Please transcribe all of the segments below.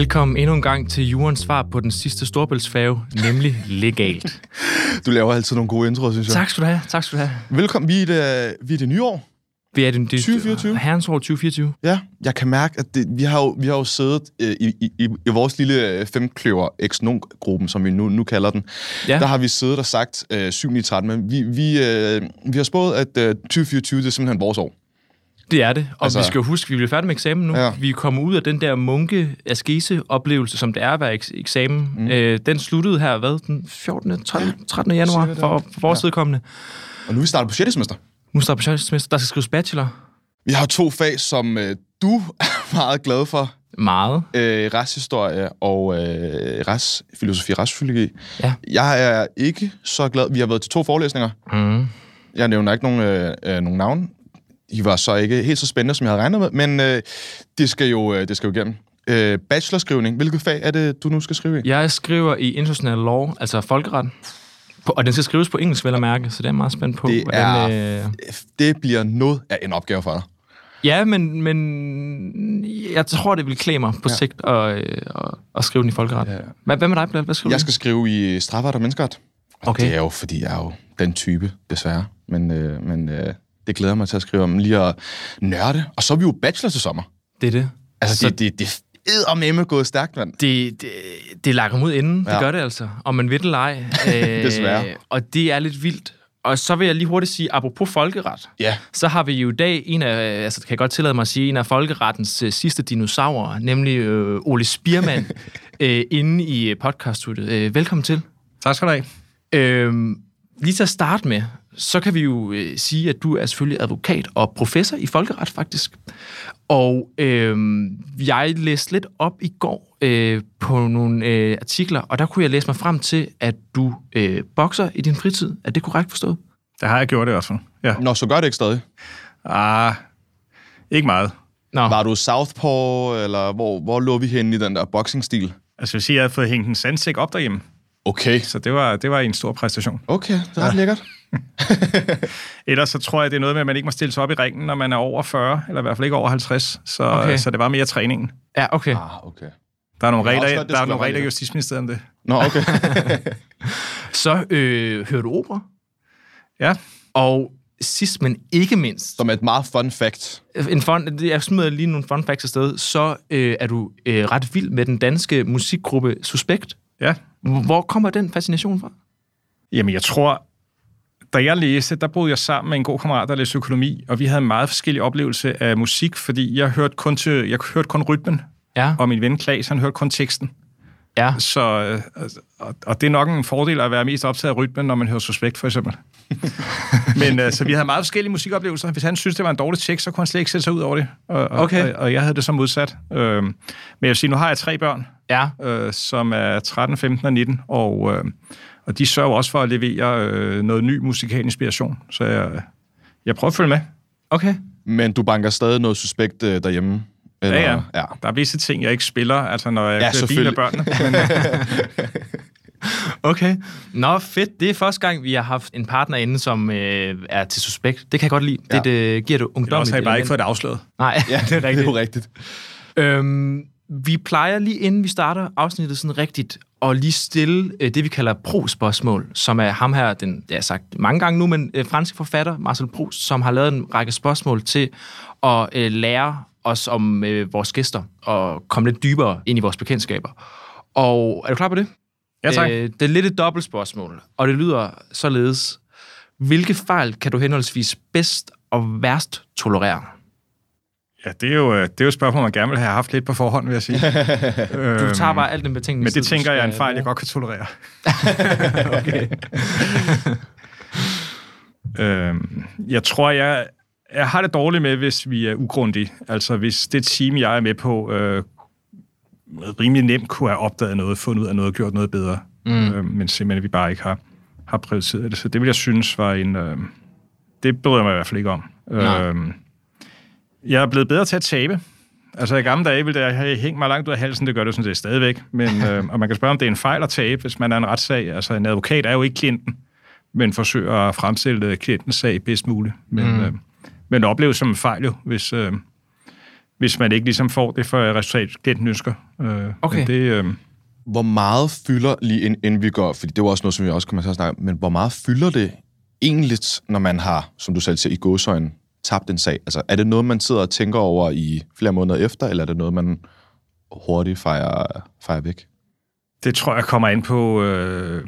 Velkommen endnu en gang til Jurens svar på den sidste storbæltsfærge, nemlig legalt. Du laver altid nogle gode introer, synes jeg. Tak skal du have, tak skal du have. Velkommen. Vi er det, vi er det nye år. Vi er den, det, 2024. Herrens år 2024. Ja, jeg kan mærke, at det, vi, har jo, vi har jo siddet øh, i, i, i, vores lille øh, femkløver gruppen som vi nu, nu kalder den. Ja. Der har vi siddet og sagt øh, 7 9 13, men vi, vi, øh, vi har spået, at øh, 2024 det er simpelthen vores år. Det er det. Og altså, vi skal jo huske, at vi bliver færdige med eksamen nu. Ja. Vi kommer ud af den der munke askese oplevelse som det er at være eks- eksamen. Mm. Øh, den sluttede her, hvad, den 14. 13, 13. januar for, for vores ja. vedkommende. Og nu er vi startet på 6. semester. Nu starter semester. Der skal skrives bachelor. Vi har to fag, som øh, du er meget glad for. Meget. Øh, retshistorie og øh, retsfilosofi, retspsykologi. Ja. Jeg er ikke så glad. Vi har været til to forelæsninger. Mm. Jeg nævner ikke nogen, øh, øh, nogen navn. De var så ikke helt så spændende, som jeg havde regnet med, men øh, det, skal jo, øh, det skal jo igennem. Øh, bachelorskrivning. Hvilket fag er det, du nu skal skrive i? Jeg skriver i international law, altså folkeret. På, og den skal skrives på engelsk, vel at mærke, så det er jeg meget spændt på. Det hvordan, er- øh... Det bliver noget af en opgave for dig. Ja, men, men jeg tror, det vil klæde mig på ja. Sigt at, øh, at, at skrive den i folkeret. Ja. Hvad, hvad med dig, Bilal? Hvad skriver Jeg du? skal skrive i strafferet og menneskeret. Og Okay. det er jo, fordi jeg er jo den type, desværre. Men, øh, men øh, det glæder mig til at skrive om. Lige at nørde. Og så er vi jo bachelor til sommer. Det er det. Altså, Så- det, det, det er med gået stærkt, mand. Det, det, det lakker mod enden. Ja. Det gør det altså. Om man ved det ej. Øh, Desværre. Og det er lidt vildt. Og så vil jeg lige hurtigt sige, apropos folkeret, Ja. så har vi jo i dag en af, altså kan jeg godt tillade mig at sige, en af folkerettens øh, sidste dinosaurer, nemlig øh, Ole Spiermann, øh, inde i podcaststudiet. Øh, velkommen til. Tak skal du have. Øhm, lige til at starte med, så kan vi jo øh, sige, at du er selvfølgelig advokat og professor i folkeret, faktisk. Og øhm, jeg læste lidt op i går øh, på nogle øh, artikler, og der kunne jeg læse mig frem til, at du øh, bokser i din fritid. Er det korrekt forstået? Det har jeg gjort i hvert fald. Ja. Nå, så gør det ikke stadig. Ah, ikke meget. Nå, Var du Southpaw, eller hvor, hvor lå vi henne i den der boxing-stil? Altså, jeg vil sige, at jeg havde fået hængt en sandsæk op derhjemme, Okay. så det var, det var en stor præstation. Okay, det er ret lækkert. Ellers så tror jeg, det er noget med, at man ikke må stille sig op i ringen, når man er over 40, eller i hvert fald ikke over 50. Så, Okay. så det var mere træningen. ja, okay. Ah, okay. Der er nogle også regler, det der er nogle regler i. Justitsministeriet om det. Nå, okay. Så øh, hører du opera, Ja, og sidst, men ikke mindst, Som er et meget fun fact. en fun, jeg smider lige nogle fun facts afsted, så øh, er du øh, ret vild med den danske musikgruppe Suspekt. ja. Hvor kommer den fascination fra? Jamen, jeg tror, da jeg læste, der boede jeg sammen med en god kammerat, der læste økonomi, og vi havde en meget forskellig oplevelse af musik, fordi jeg hørte kun, til, jeg hørte kun rytmen, Ja, og min ven Klaas, han hørte kun teksten. Ja. Så, øh, og, og det er nok en fordel at være mest optaget af rytmen, når man hører Suspekt, for eksempel. Men øh, så vi havde meget forskellige musikoplevelser. Hvis han synes, det var en dårlig tekst, så kunne han slet ikke sætte sig ud over det. Og, Okay. og, og jeg havde det så modsat. Øh, men jeg vil sige, nu har jeg tre børn, Ja, øh, som er 13, 15 og 19, og, øh, og de sørger også for at levere øh, noget ny musikal inspiration. Så jeg, jeg prøver at følge med. okay. Men du banker stadig noget suspekt øh, derhjemme? Eller? Ja, ja. ja. Der er visse ting, jeg ikke spiller, altså når jeg Ja, kører bil med selvfølgelig. børnene. Men, Okay. Nå, fedt. Det er første gang, vi har haft en partner inde, som øh, er til suspekt. Det kan jeg godt lide. Ja. Det, det giver det Ellers ungdomligt. har jeg bare ikke fået det afsløret. Nej, ja, det er rigtigt. Det er rigtigt. Øhm, vi plejer lige inden vi starter afsnittet sådan rigtigt at lige stille øh, det, vi kalder pro-spørgsmål, som er ham her, den, det har jeg sagt mange gange nu, men øh, franske forfatter Marcel Proust, som har lavet en række spørgsmål til at øh, lære os om øh, vores gæster og komme lidt dybere ind i vores bekendtskaber. Og er du klar på det? Ja, tak. Øh, det er lidt et dobbelt spørgsmål, og det lyder således. Hvilke fejl kan du henholdsvis bedst og værst tolerere? Ja, det er, jo, øh, det er jo et spørgsmål, man gerne vil have haft lidt på forhånd, vil jeg sige. Du tager bare alt den betingelse. Men det tænker jeg er en fejl, jeg bruge. godt kan tolerere. Okay. Øhm, jeg tror, jeg, jeg har det dårligt med, hvis vi er ugrundige. Altså, hvis det team, jeg er med på, øh, rimelig nemt kunne have opdaget noget, fundet ud af noget, gjort noget bedre. Mm. Øh, men simpelthen, vi bare ikke har, har prioriteret det. Så det vil jeg synes var en... Øh, det bryder jeg mig i hvert fald ikke om. Nej. Øh, jeg er blevet bedre til at tabe. Altså i gamle dage ville have hængt mig langt ud af halsen, det gør det sådan set stadigvæk. Men, øh, og man kan spørge, om det er en fejl at tabe, hvis man er en retssag. Altså en advokat er jo ikke klienten, men forsøger at fremstille klientens sag bedst muligt. Men, mm. øh, men opleves som en fejl jo, hvis, øh, hvis man ikke ligesom får det for resultat, klienten ønsker. Øh, Okay. Men det, øh, Hvor meget fylder, lige ind- inden vi går, fordi det var også noget, som vi også kommer til at snakke om, men hvor meget fylder det egentlig, når man har, som du selv siger, i gåsøjne, tabt en sag? Altså, er det noget, man sidder og tænker over i flere måneder efter, eller er det noget, man hurtigt fejrer, fejrer væk? det tror jeg kommer ind på, øh,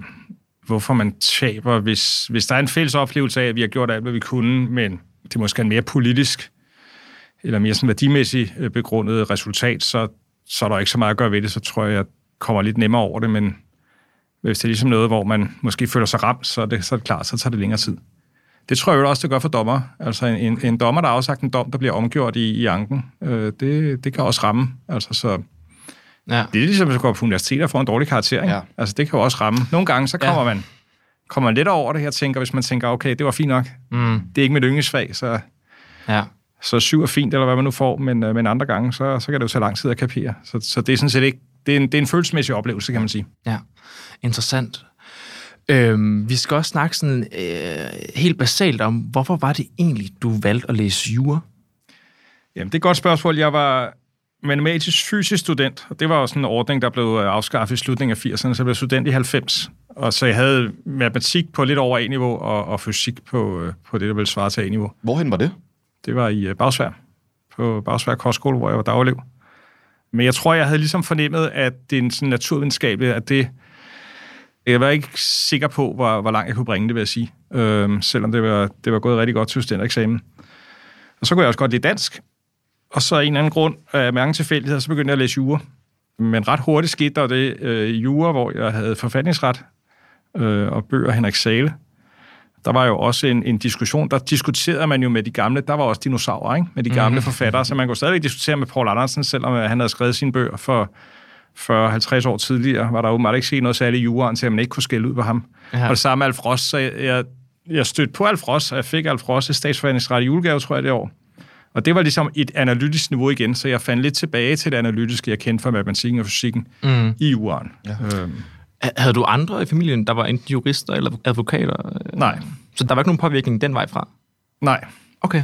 hvorfor man taber. Hvis, hvis der er en fælles oplevelse af, at vi har gjort alt, hvad vi kunne, men det er måske en mere politisk eller mere sådan værdimæssigt øh, begrundet resultat, så, så er der ikke så meget at gøre ved det. Så tror jeg, jeg kommer lidt nemmere over det, men hvis det er ligesom noget, hvor man måske føler sig ramt, så er det, så er det klart, så tager det længere tid. Det tror jeg jo også, det gør for dommer. Altså en, en, en dommer, der har afsagt en dom, der bliver omgjort i, i anken, øh, det, det kan også ramme. Altså, så Ja. det er ligesom, at gå på universitetet og få en dårlig karakter. Ikke? Ja. Altså, det kan jo også ramme. Nogle gange, så kommer, ja. man, kommer lidt over det her, tænker, hvis man tænker, okay, det var fint nok. Mm. Det er ikke mit yndlingsfag, så, Ja. så syv er fint, eller hvad man nu får, men, øh, men andre gange, så, så kan det jo tage lang tid at kapere. Så, så det er sådan set ikke, det er, en, det er en følelsesmæssig oplevelse, kan man sige. Ja, interessant. Øhm, vi skal også snakke sådan øh, helt basalt om, hvorfor var det egentlig, du valgte at læse jura? Jamen, det er et godt spørgsmål. Jeg var matematisk fysisk student, og det var sådan en ordning, der blev øh, afskaffet i slutningen af 80'erne, så jeg blev student i 90. Og så jeg havde matematik på lidt over A-niveau, og, og fysik på, øh, på det, der ville svare til A-niveau. Hvorhen var det? Det var i øh, Bagsvær, på Bagsvær Kostskole, hvor jeg var dagelev. Men jeg tror, jeg havde ligesom fornemmet, at det er en sådan naturvidenskabelig, at det... Jeg var ikke sikker på, hvor, hvor langt jeg kunne bringe det, vil jeg sige. Øhm, selvom det var, det var gået rigtig godt til studentereksamen. Og så kunne jeg også godt lide dansk. Og så af en eller anden grund, af mange tilfældigheder, så begyndte jeg at læse jura. Men ret hurtigt skete der det øh, i jura, hvor jeg havde forfatningsret øh, og bøger Henrik Sale. Der var jo også en, en diskussion, der diskuterede man jo med de gamle, der var også dinosaurer, ikke? med de gamle mm. forfattere, så man kunne stadigvæk diskutere med Paul Andersen, selvom øh, han havde skrevet sine bøger for 40-50 år tidligere, var der åbenbart ikke set noget særligt i juraen til, at man ikke kunne skælde ud på ham. Ja. Og det samme med Alf Ross, så jeg, jeg, jeg stødte på Alf Ross, og jeg fik Alf Ross' statsforfatningsret i julegave, tror jeg, det år. Og det var ligesom et analytisk niveau igen, så jeg fandt lidt tilbage til det analytiske, jeg kendte fra matematikken og fysikken Mm. i juraen. Ja. Øhm, Ha- Havde du andre i familien, der var enten jurister eller advokater? nej, Så der var ikke nogen påvirkning den vej fra? nej. Okay.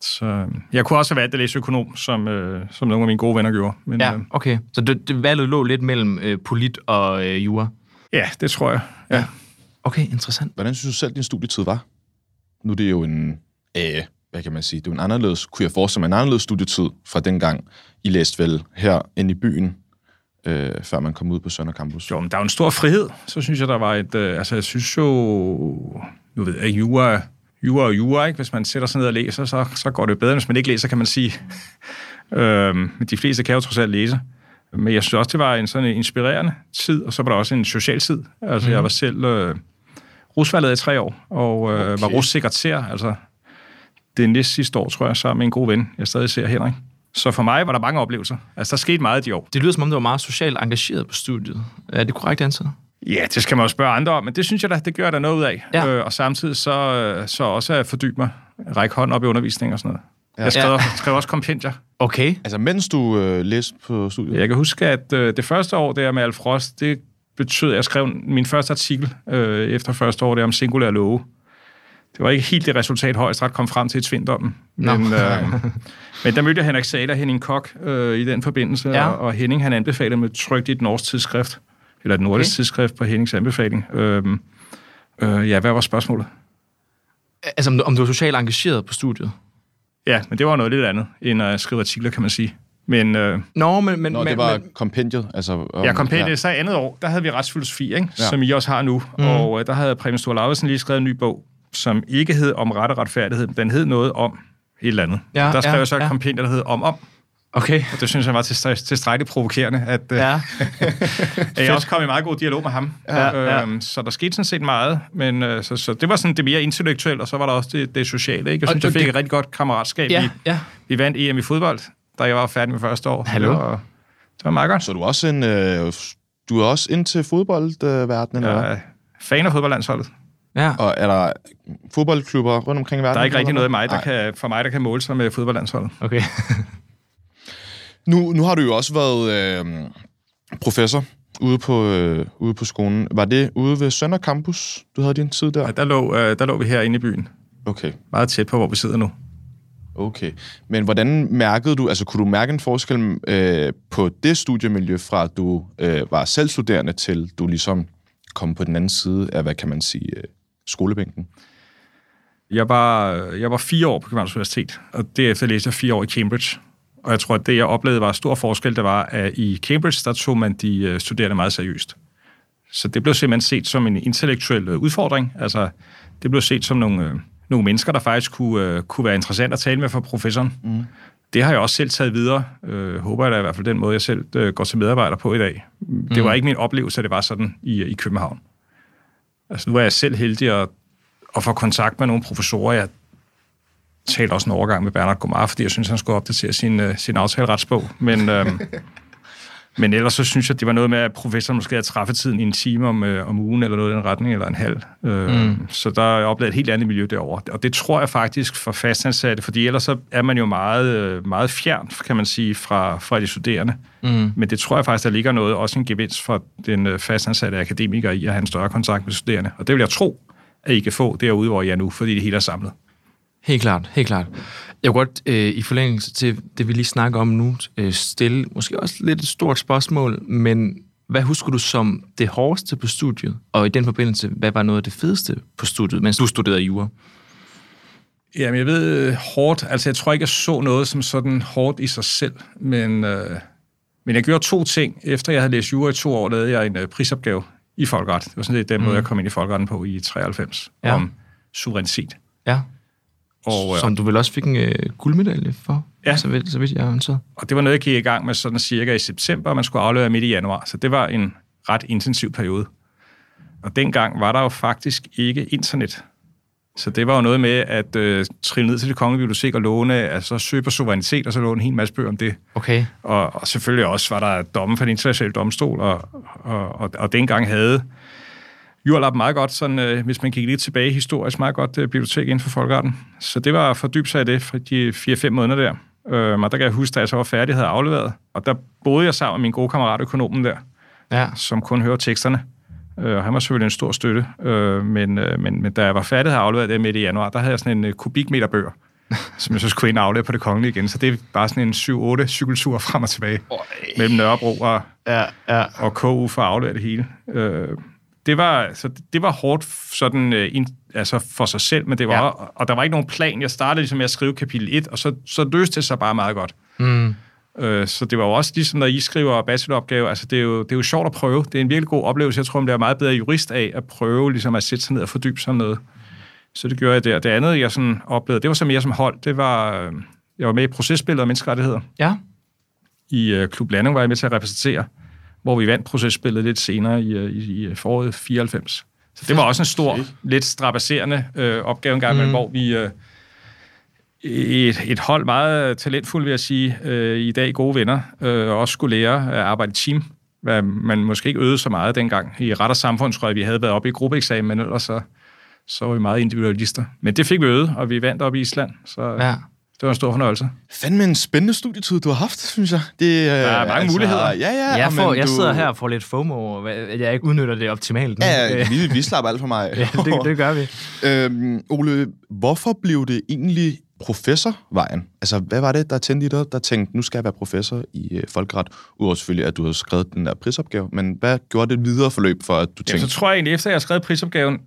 Så øhm, jeg kunne også have valgt at læse økonom, som, øh, som nogle af mine gode venner gjorde. Men, Ja, øh, okay. Så det, det valget lå lidt mellem øh, polit og øh, jura? ja, det tror jeg. Ja. Okay, interessant. Hvordan synes du selv, din studietid var? Nu er det jo en, øh, hvad kan man sige, det er en anderledes, kunne jeg forestille mig, en anderledes studietid fra dengang, I læste vel her inde i byen, øh, før man kom ud på Sønder Campus. Jo, men der er jo en stor frihed. Så synes jeg, der var et... Øh, altså, jeg synes jo... Nu ved jeg jura, jura og jura, ikke? Hvis man sætter sig ned og læser, så, så går det jo bedre. Hvis man ikke læser, kan man sige. men de fleste kan jo trods alt læse. Men jeg synes også, det var en sådan inspirerende tid, og så var der også en social tid. Altså, mm. jeg var selv øh, rusvalget i tre år, og øh, okay. var russekretær, altså det næste sidste år, tror jeg, sammen med en god ven, jeg stadig ser, Henrik. Så for mig var der mange oplevelser. Altså, der skete meget i de år. Det lyder som om, du var meget socialt engageret på studiet. Er det korrekt ansat? Ja, det skal man jo spørge andre om, men det synes jeg da, det gør da noget ud af. Ja. Øh, og samtidig så, så også at fordybe mig, række hånden op i undervisning og sådan noget. Ja. Jeg skrev, skrev også kompendier. Okay. Altså, mens du øh, læste på studiet? Jeg kan huske, at øh, det første år der med Alf Ross, det betød, at jeg skrev min første artikel øh, efter første år der om singulære love. Det var ikke helt det resultat, højesteret kom frem til i Tvinddommen. Men, øh, men der mødte jeg Henrik og Henning Kok øh, i den forbindelse, Ja. og, og Henning han anbefalede med trygt i et norsk tidsskrift, eller et nordisk Okay. tidsskrift på Hennings anbefaling. Øh, øh, ja, hvad var spørgsmålet? Altså, om du, om du var socialt engageret på studiet? Ja, men det var noget lidt andet, end at skrive artikler, kan man sige. Men øh, Nå, men... men, Nå, men det var men, kompendiet, altså... Om, jeg kom på ja. så i andet år, der havde vi retsfilosofi, ikke? Ja. Ja. som I også har nu. Mm. Og øh, der havde Preben Stor Lauritsen lige skrevet en ny bog, som ikke hed om ret og retfærdighed, men den hed noget om et eller andet. Ja, der skrev ja, jeg så et ja. kompendium, der hed om om. Okay. Og det synes jeg var til, tilstrækkeligt provokerende, at, øh, Ja. at jeg også kom i meget god dialog med ham. Ja, ja. Øhm, så der skete sådan set meget, men øh, så, så det var sådan det mere intellektuelle, og så var der også det, det sociale. Ikke? Jeg Og- synes, jeg og fik det- et rigtig godt kammeratskab. Ja, Vi, ja. vi vandt EM i fodbold, da jeg var færdig med første år. Hallo. Det var, det var meget godt. Så er du også en... Øh, du er også ind til fodboldverdenen, eller Jeg hvad? er fan af fodboldlandsholdet. Ja. Og er der fodboldklubber rundt omkring i verden? Der er ikke rigtig noget i mig, der Nej. kan, for mig, der kan måle sig med fodboldlandsholdet. Okay. Nu, nu har du jo også været øh, professor ude på, øh, ude på skolen. Var det ude ved Sønder Campus, du havde din tid der? Ja, der, lå, øh, der lå vi herinde i byen. Okay. Meget tæt på, hvor vi sidder nu. Okay. Men hvordan mærkede du, altså kunne du mærke en forskel øh, på det studiemiljø, fra at du øh, var selvstuderende til du ligesom kom på den anden side af, hvad kan man sige, øh, skolebænken? Jeg var, jeg var fire år på Københavns Universitet, og derefter læste jeg fire år i Cambridge. Og jeg tror, at det, jeg oplevede, var stor forskel, det var, at i Cambridge, der tog man de øh, studerende meget seriøst. Så det blev simpelthen set som en intellektuel øh, udfordring. Altså, det blev set som nogle, øh, nogle mennesker, der faktisk kunne, kunne være interessant at tale med for professoren. Mm. Det har jeg også selv taget videre. Øh, håber jeg da i hvert fald den måde, jeg selv øh, går til medarbejder på i dag. Mm. Det var ikke min oplevelse, at det var sådan i, i København. Altså, nu er jeg selv heldig at, at få kontakt med nogle professorer. Jeg talte også en overgang med Bernard Gomar, fordi jeg synes, han skulle opdatere sin, uh, sin aftaleretsbog. Men, uh, men ellers så synes jeg, det var noget med, at professoren måske havde træffetiden i en time om, uh, om ugen, eller noget i den retning, eller en halv. Uh, mm. Så der er oplevet et helt andet miljø derovre. Og det tror jeg faktisk for fastansatte, fordi ellers så er man jo meget, meget fjernt, kan man sige, fra, fra de studerende. Mm. Men det tror jeg faktisk, der ligger noget, også en gevinst for den fastansatte akademiker i at have en større kontakt med studerende. Og det vil jeg tro, at I kan få derude, hvor I er nu, fordi det hele er samlet. Helt klart, helt klart. Jeg vil godt øh, i forlængelse til det, vi lige snakker om nu, øh, stille måske også lidt et stort spørgsmål, men hvad husker du som det hårdeste på studiet? Og i den forbindelse, hvad var noget af det fedeste på studiet, mens du studerede jura? Jamen, jeg ved hårdt. Altså, jeg tror ikke, jeg så noget som sådan hårdt i sig selv, men, øh, men jeg gjorde to ting. Efter jeg havde læst jura i to år, lavede jeg en øh, prisopgave i Folkeret. Det var sådan lidt den mm. måde, jeg kom ind i Folkeretten på i 93, ja. om suverænitet. Ja. Og, øh, Som du vel også fik en øh, guldmedalje for, ja. så, vidt, så vidt jeg har Og det var noget, jeg gik i gang med sådan cirka i september, og man skulle aflevere midt i januar. Så det var en ret intensiv periode. Og dengang var der jo faktisk ikke internet. Så det var jo noget med at øh, trille ned til det kongelige bibliotek og låne, altså søge på suverænitet, og så låne en hel masse bøger om det. Okay. Og, og selvfølgelig også var der domme fra den internationale domstol, og, og, og, og dengang havde Jurlap meget godt, sådan, øh, hvis man gik lidt tilbage historisk, meget godt øh, bibliotek inden for folkeretten. Så det var for dybt sig i det for de 4-5 måneder der. Øh, og der kan jeg huske, da jeg så var færdig, havde afleveret. Og der boede jeg sammen med min gode kammerat, økonomen der, ja. som kun hører teksterne. Øh, han var selvfølgelig en stor støtte. Øh, men, øh, men, men da jeg var færdig, havde afleveret det midt i januar, der havde jeg sådan en øh, kubikmeter bøger, som jeg så skulle ind og aflevere på det kongelige igen. Så det er bare sådan en 7-8 cykeltur frem og tilbage Øj. mellem Nørrebro og, ja, ja. og KU for at aflevere det hele. Øh, det var, så det var hårdt sådan, in, altså for sig selv, men det var, ja. og der var ikke nogen plan. Jeg startede ligesom med at skrive kapitel 1, og så, så løste det sig bare meget godt. Mm. Uh, så det var jo også ligesom, når I skriver bacheloropgave, altså det er, jo, det er jo sjovt at prøve. Det er en virkelig god oplevelse. Jeg tror, man bliver meget bedre jurist af at prøve ligesom at sætte sig ned og fordybe sig noget. Så det gjorde jeg der. Det andet, jeg sådan oplevede, det var så mere som hold. Det var, øh, jeg var med i processpillet og menneskerettigheder. Ja. I uh, Klub Landing var jeg med til at repræsentere hvor vi vandt processpillet lidt senere i, øh, i, i foråret 94. Så det var også en stor, lidt strapasserende øh, opgave engang, mm. hvor vi... Øh, et, et hold meget talentfuldt, vil jeg sige, øh, i dag gode venner, øh, også skulle lære at arbejde i team, hvad man måske ikke øvede så meget dengang. I ret og samfund, tror jeg, vi havde været oppe i gruppeeksamen, men ellers så, så var vi meget individualister. Men det fik vi øvet, og vi vandt op i Island, så ja. Det var en stor fornøjelse. Fandme en spændende studietid, du har haft, synes jeg. Det, der er mange altså, muligheder. Ja, ja. Jeg, får, jeg du... sidder her og får lidt FOMO, at jeg ikke udnytter det optimalt. Nu. Ja, ja vi, vi slapper alt for mig. ja, det, det gør vi. Øhm, Ole, hvorfor blev det egentlig professorvejen? Altså, hvad var det, der tændte i dig, der tænkte, nu skal jeg være professor i øh, folkeret? Udover selvfølgelig, at du havde skrevet den der prisopgave, men hvad gjorde det videre forløb for, at du tænkte... Jamen, så tror jeg egentlig, efter jeg har skrevet prisopgaven,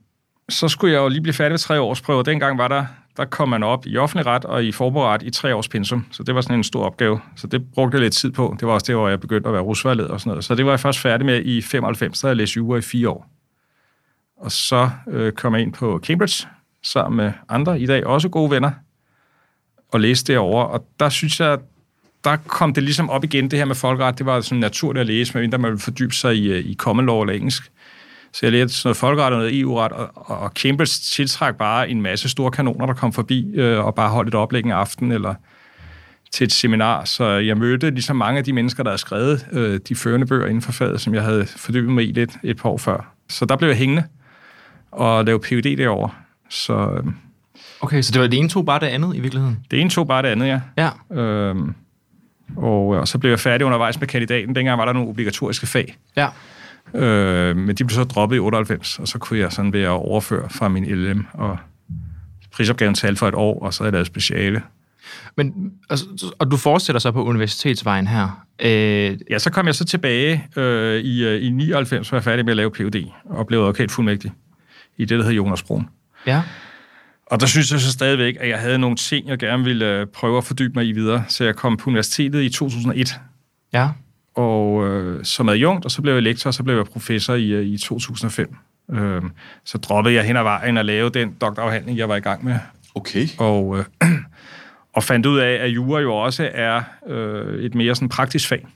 så skulle jeg jo lige blive færdig med tre års prøve. Dengang var der der kom man op i offentlig ret og i forberedt i tre års pensum. Så det var sådan en stor opgave. Så det brugte jeg lidt tid på. Det var også det, hvor jeg begyndte at være rusvejleder og sådan noget. Så det var jeg først færdig med i 95, så jeg læst jura i fire år. Og så øh, kom jeg ind på Cambridge sammen med andre, i dag også gode venner, og læste derovre. Og der synes jeg, der kom det ligesom op igen, det her med folkeret. Det var sådan naturligt at læse, medmindre man ville fordybe sig i, øh, i common law eller engelsk. Så jeg lærte sådan noget folkeret og noget EU-ret, og, og Cambridge tiltræk bare en masse store kanoner, der kom forbi øh, og bare holdt et oplæg en aften eller til et seminar. Så jeg mødte ligesom mange af de mennesker, der havde skrevet øh, de førende bøger inden for faget, som jeg havde fordybet mig i lidt et par år før. Så der blev jeg hængende og lavede PhD derovre. Så, øh, okay, så det var det ene tog bare det andet i virkeligheden? Det ene tog bare det andet, ja. Ja. Øhm, og, og så blev jeg færdig undervejs med kandidaten. Dengang var der nogle obligatoriske fag. Ja. Øh, men de blev så droppet i 98, og så kunne jeg sådan ved at overføre fra min LM og prisopgaven tal for et år, og så havde jeg lavet speciale. Men, altså, og du fortsætter så på universitetsvejen her. Øh, Ja, så kom jeg så tilbage øh, i, øh, i 99, var jeg færdig med at lave PhD, og blev advokatfuldmægtig i det, der hedder Jonas Brun. ja. Og der synes jeg så stadigvæk, at jeg havde nogle ting, jeg gerne ville øh, prøve at fordybe mig i videre. Så jeg kom på universitetet i 2001, Ja. Og øh, som adjunkt, og så blev jeg lektor, og så blev jeg professor i, øh, i 2005. Øh, så droppede jeg hen ad vejen at lave den doktorafhandling, jeg var i gang med, Okay. og, øh, og fandt ud af, at jura jo også er øh, et mere sådan praktisk fag.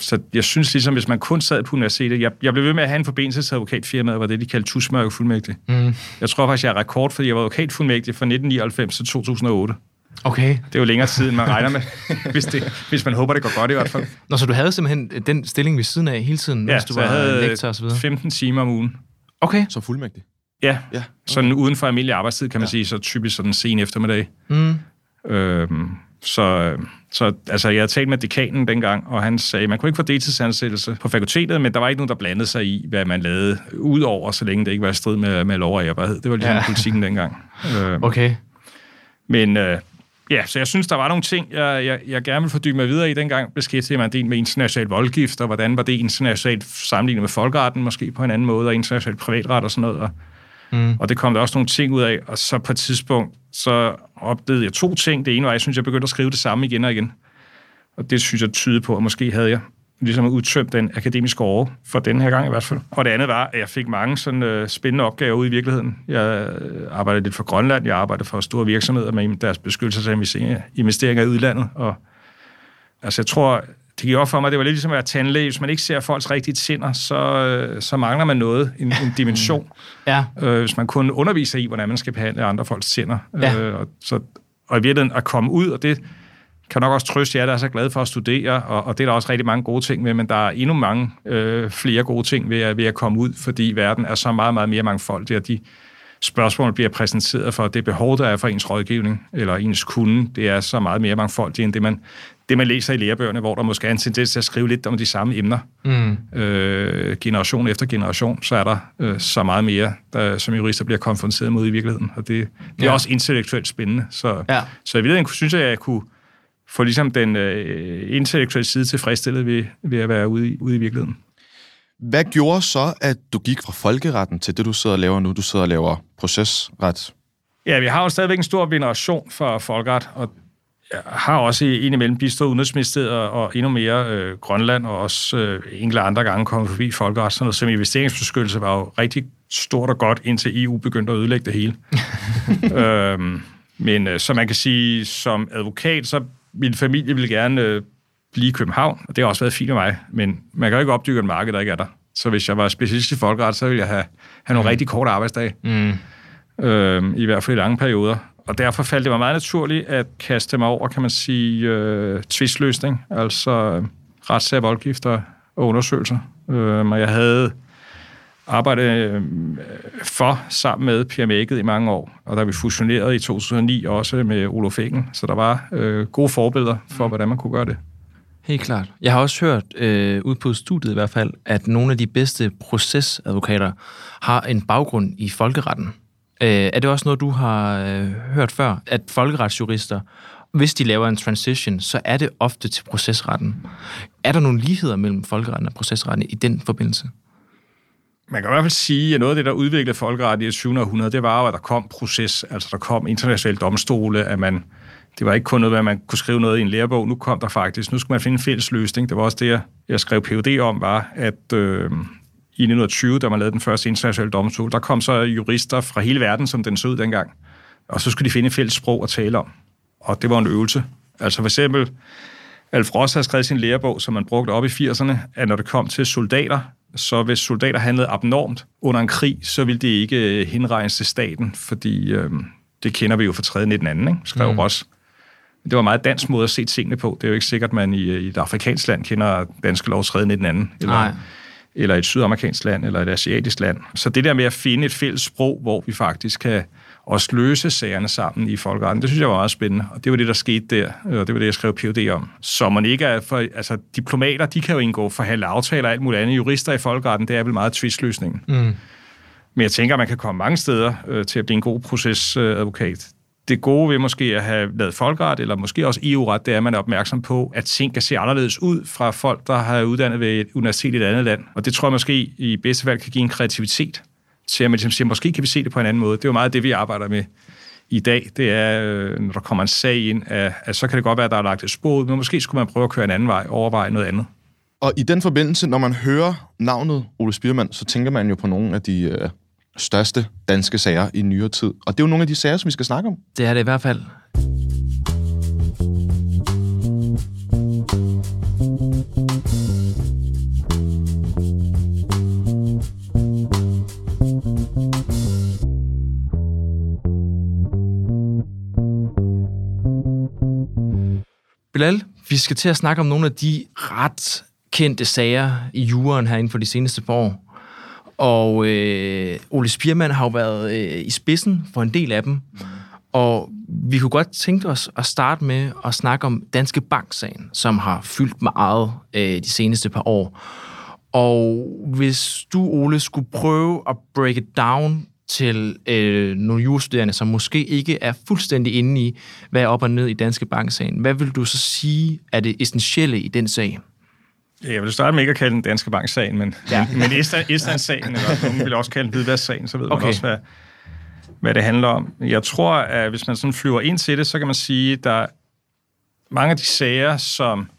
Så jeg synes ligesom, hvis man kun sad på universitetet... Jeg, jeg blev ved med at have en forbindelse til advokatfirmaet, var det, de kaldte tusmørke fuldmægtig. Mm. Jeg tror faktisk, jeg er rekord, fordi jeg var advokatfuldmægtig fra 1999 til 2008. Okay. Det er jo længere tid, end man regner med, hvis, det, hvis man håber, det går godt i hvert fald. Nå, så du havde simpelthen den stilling ved siden af hele tiden, Ja, mens du jeg var havde lektor og så videre? 15 timer om ugen. Okay. Som fuldmægtig. Ja, Ja. sådan uden for almindelig arbejdstid, kan man ja. sige, så typisk sådan sen eftermiddag. Mm. Øhm, så, så altså, jeg havde talt med dekanen dengang, og han sagde, at man kunne ikke få deltidsansættelse på fakultetet, men der var ikke nogen, der blandede sig i, hvad man lavede, udover så længe det ikke var i strid med, med lov og ærbarhed. Det var ligesom ja. politikken dengang. Øhm, Okay. Men øh, ja, så jeg synes, der var nogle ting, jeg, jeg, jeg gerne vil fordybe mig videre i. Dengang beskæftigede mig en del med international voldgift, og hvordan var det internationalt sammenlignet med folkeretten, måske på en anden måde, og international privatret og sådan noget. Og, Mm. og det kom der også nogle ting ud af, og så på et tidspunkt, så opdagede jeg to ting. Det ene var, at jeg synes, jeg begyndte at skrive det samme igen og igen. Og det synes jeg tyder på, at måske havde jeg ligesom udtømt den akademiske åre, for den her gang i hvert fald. Og det andet var, at jeg fik mange sådan øh, spændende opgaver ude i virkeligheden. Jeg øh, arbejdede lidt for Grønland, jeg arbejdede for store virksomheder med deres beskyttelsesinvesteringer i udlandet, og altså jeg tror, det gik op for mig, det var lidt ligesom at være tandlæge. Hvis man ikke ser folks rigtige tænder, så, øh, så mangler man noget, en, en dimension Ja. øh, hvis man kun underviser i, hvordan man skal behandle andre folks tænder. Ja. Øh, og, så, og i virkeligheden at komme ud, og det kan nok også trøste jer, der er så glade for at studere, og, og det er der også rigtig mange gode ting med, men der er endnu mange øh, flere gode ting ved at, ved at komme ud, fordi verden er så meget, meget mere mangfoldig, og de spørgsmål bliver præsenteret for det behov, der er for ens rådgivning, eller ens kunde, det er så meget mere mangfoldigt, end det man, det, man læser i lærebøgerne, hvor der måske er en tendens til at skrive lidt om de samme emner Mm. øh, generation efter generation, så er der øh, så meget mere, der, som jurister bliver konfronteret med i virkeligheden. Og det, det er Ja. også intellektuelt spændende. Så, Ja. så i virkeligheden synes jeg, at jeg kunne få ligesom den øh, intellektuelle side tilfredsstillet ved, ved at være ude i, ude i virkeligheden. Hvad gjorde så, at du gik fra folkeretten til det, du sidder og laver nu? Du sidder og laver procesret. Ja, vi har jo stadigvæk en stor veneration for folkeret, og jeg har også indimellem bistået udenrigsministeriet og endnu mere øh, Grønland, og også øh, enkelte andre gange kommet forbi folkeret. Sådan noget som investeringsbeskyttelse var jo rigtig stort og godt, indtil EU begyndte at ødelægge det hele. øhm, men øh, så man kan sige, som advokat, så min familie ville gerne øh, blive i København, og det har også været fint med mig, men man kan jo ikke opdyrke et marked, der ikke er der. Så hvis jeg var specialist i folkeret, så ville jeg have, have nogle rigtig korte arbejdsdage Mm. øh, i hvert fald i lange perioder. Og derfor faldt det mig meget naturligt at kaste mig over, kan man sige, øh, tvistløsning, altså øh, retssager, voldgifter og undersøgelser. Øh, og jeg havde arbejdet øh, for sammen med Pierre Mækket i mange år, og der vi fusionerede i 2009 også med Olof Engel, så der var øh, gode forbilleder for, hvordan man kunne gøre det. Helt klart. Jeg har også hørt, øh, ud på studiet i hvert fald, at nogle af de bedste procesadvokater har en baggrund i folkeretten. Øh, er det også noget, du har øh, hørt før, at folkeretsjurister, hvis de laver en transition, så er det ofte til procesretten. Er der nogle ligheder mellem folkeretten og procesretten i den forbindelse? Man kan i hvert fald sige, at noget af det, der udviklede folkeret i det 20. århundrede, det var jo, at der kom proces, altså der kom internationale domstole, at man, det var ikke kun noget, at man kunne skrive noget i en lærebog, nu kom der faktisk, nu skulle man finde en fælles løsning. Det var også det, jeg, jeg skrev PhD om, var, at øh, i 1920, da man lavede den første internationale domstol, der kom så jurister fra hele verden, som den så ud dengang, og så skulle de finde et fælles sprog at tale om. Og det var en øvelse. Altså for eksempel, Alf Ross har skrevet sin lærebog, som man brugte op i 80'erne, at når det kom til soldater, så hvis soldater handlede abnormt under en krig, så ville det ikke øh, henregnes til staten, fordi øh, det kender vi jo fra 3. 19. anden, ikke? skrev mm. Ross. Det var meget dansk måde at se tingene på. Det er jo ikke sikkert, at man i, i et afrikansk land kender danske lov 3. 19. anden, eller, Nej. eller et sydamerikansk land, eller et asiatisk land. Så det der med at finde et fælles sprog, hvor vi faktisk kan også løse sagerne sammen i folkeretten, det synes jeg var meget spændende. Og det var det, der skete der, og det var det, jeg skrev PhD om. Så man ikke er for, altså diplomater, de kan jo indgå forhandle aftaler og alt muligt andet. Jurister i folkeretten, det er vel meget tvistløsningen. Mm. Men jeg tænker, at man kan komme mange steder øh, til at blive en god procesadvokat. Det gode ved måske at have lavet folkeret, eller måske også EU-ret, det er, at man er opmærksom på, at ting kan se anderledes ud fra folk, der har uddannet ved et universitet i et andet land. Og det tror jeg måske i bedste fald kan give en kreativitet til, at man ligesom siger, måske kan vi se det på en anden måde. Det er jo meget det, vi arbejder med i dag. Det er, øh, når der kommer en sag ind, at, at så kan det godt være, at der er lagt et spor ud, men måske skulle man prøve at køre en anden vej, overveje noget andet. Og i den forbindelse, når man hører navnet Ole Spiermann, så tænker man jo på nogle af de øh, største danske sager i nyere tid. Og det er jo nogle af de sager, som vi skal snakke om. Det er det i hvert fald. Bilal, vi skal til at snakke om nogle af de ret kendte sager i juren her inden for de seneste par år. Og øh, Ole Spiermann har jo været øh, i spidsen for en del af dem. Og vi kunne godt tænke os at starte med at snakke om Danske Bank-sagen, som har fyldt meget øh, de seneste par år. Og hvis du, Ole, skulle prøve at break it down til øh, nogle jurastuderende, som måske ikke er fuldstændig inde i, hvad er op og ned i Danske Bank-sagen, hvad vil du så sige er det essentielle i den sag? Jeg vil starte med ikke at kalde den Danske Bank-sagen, men, ja. men Estland-sagen, eller nogen vil også kalde den Hvidvask-sagen, så ved okay. man også, hvad, hvad det handler om. Jeg tror, at hvis man sådan flyver ind til det, så kan man sige, at der mange af de sager, som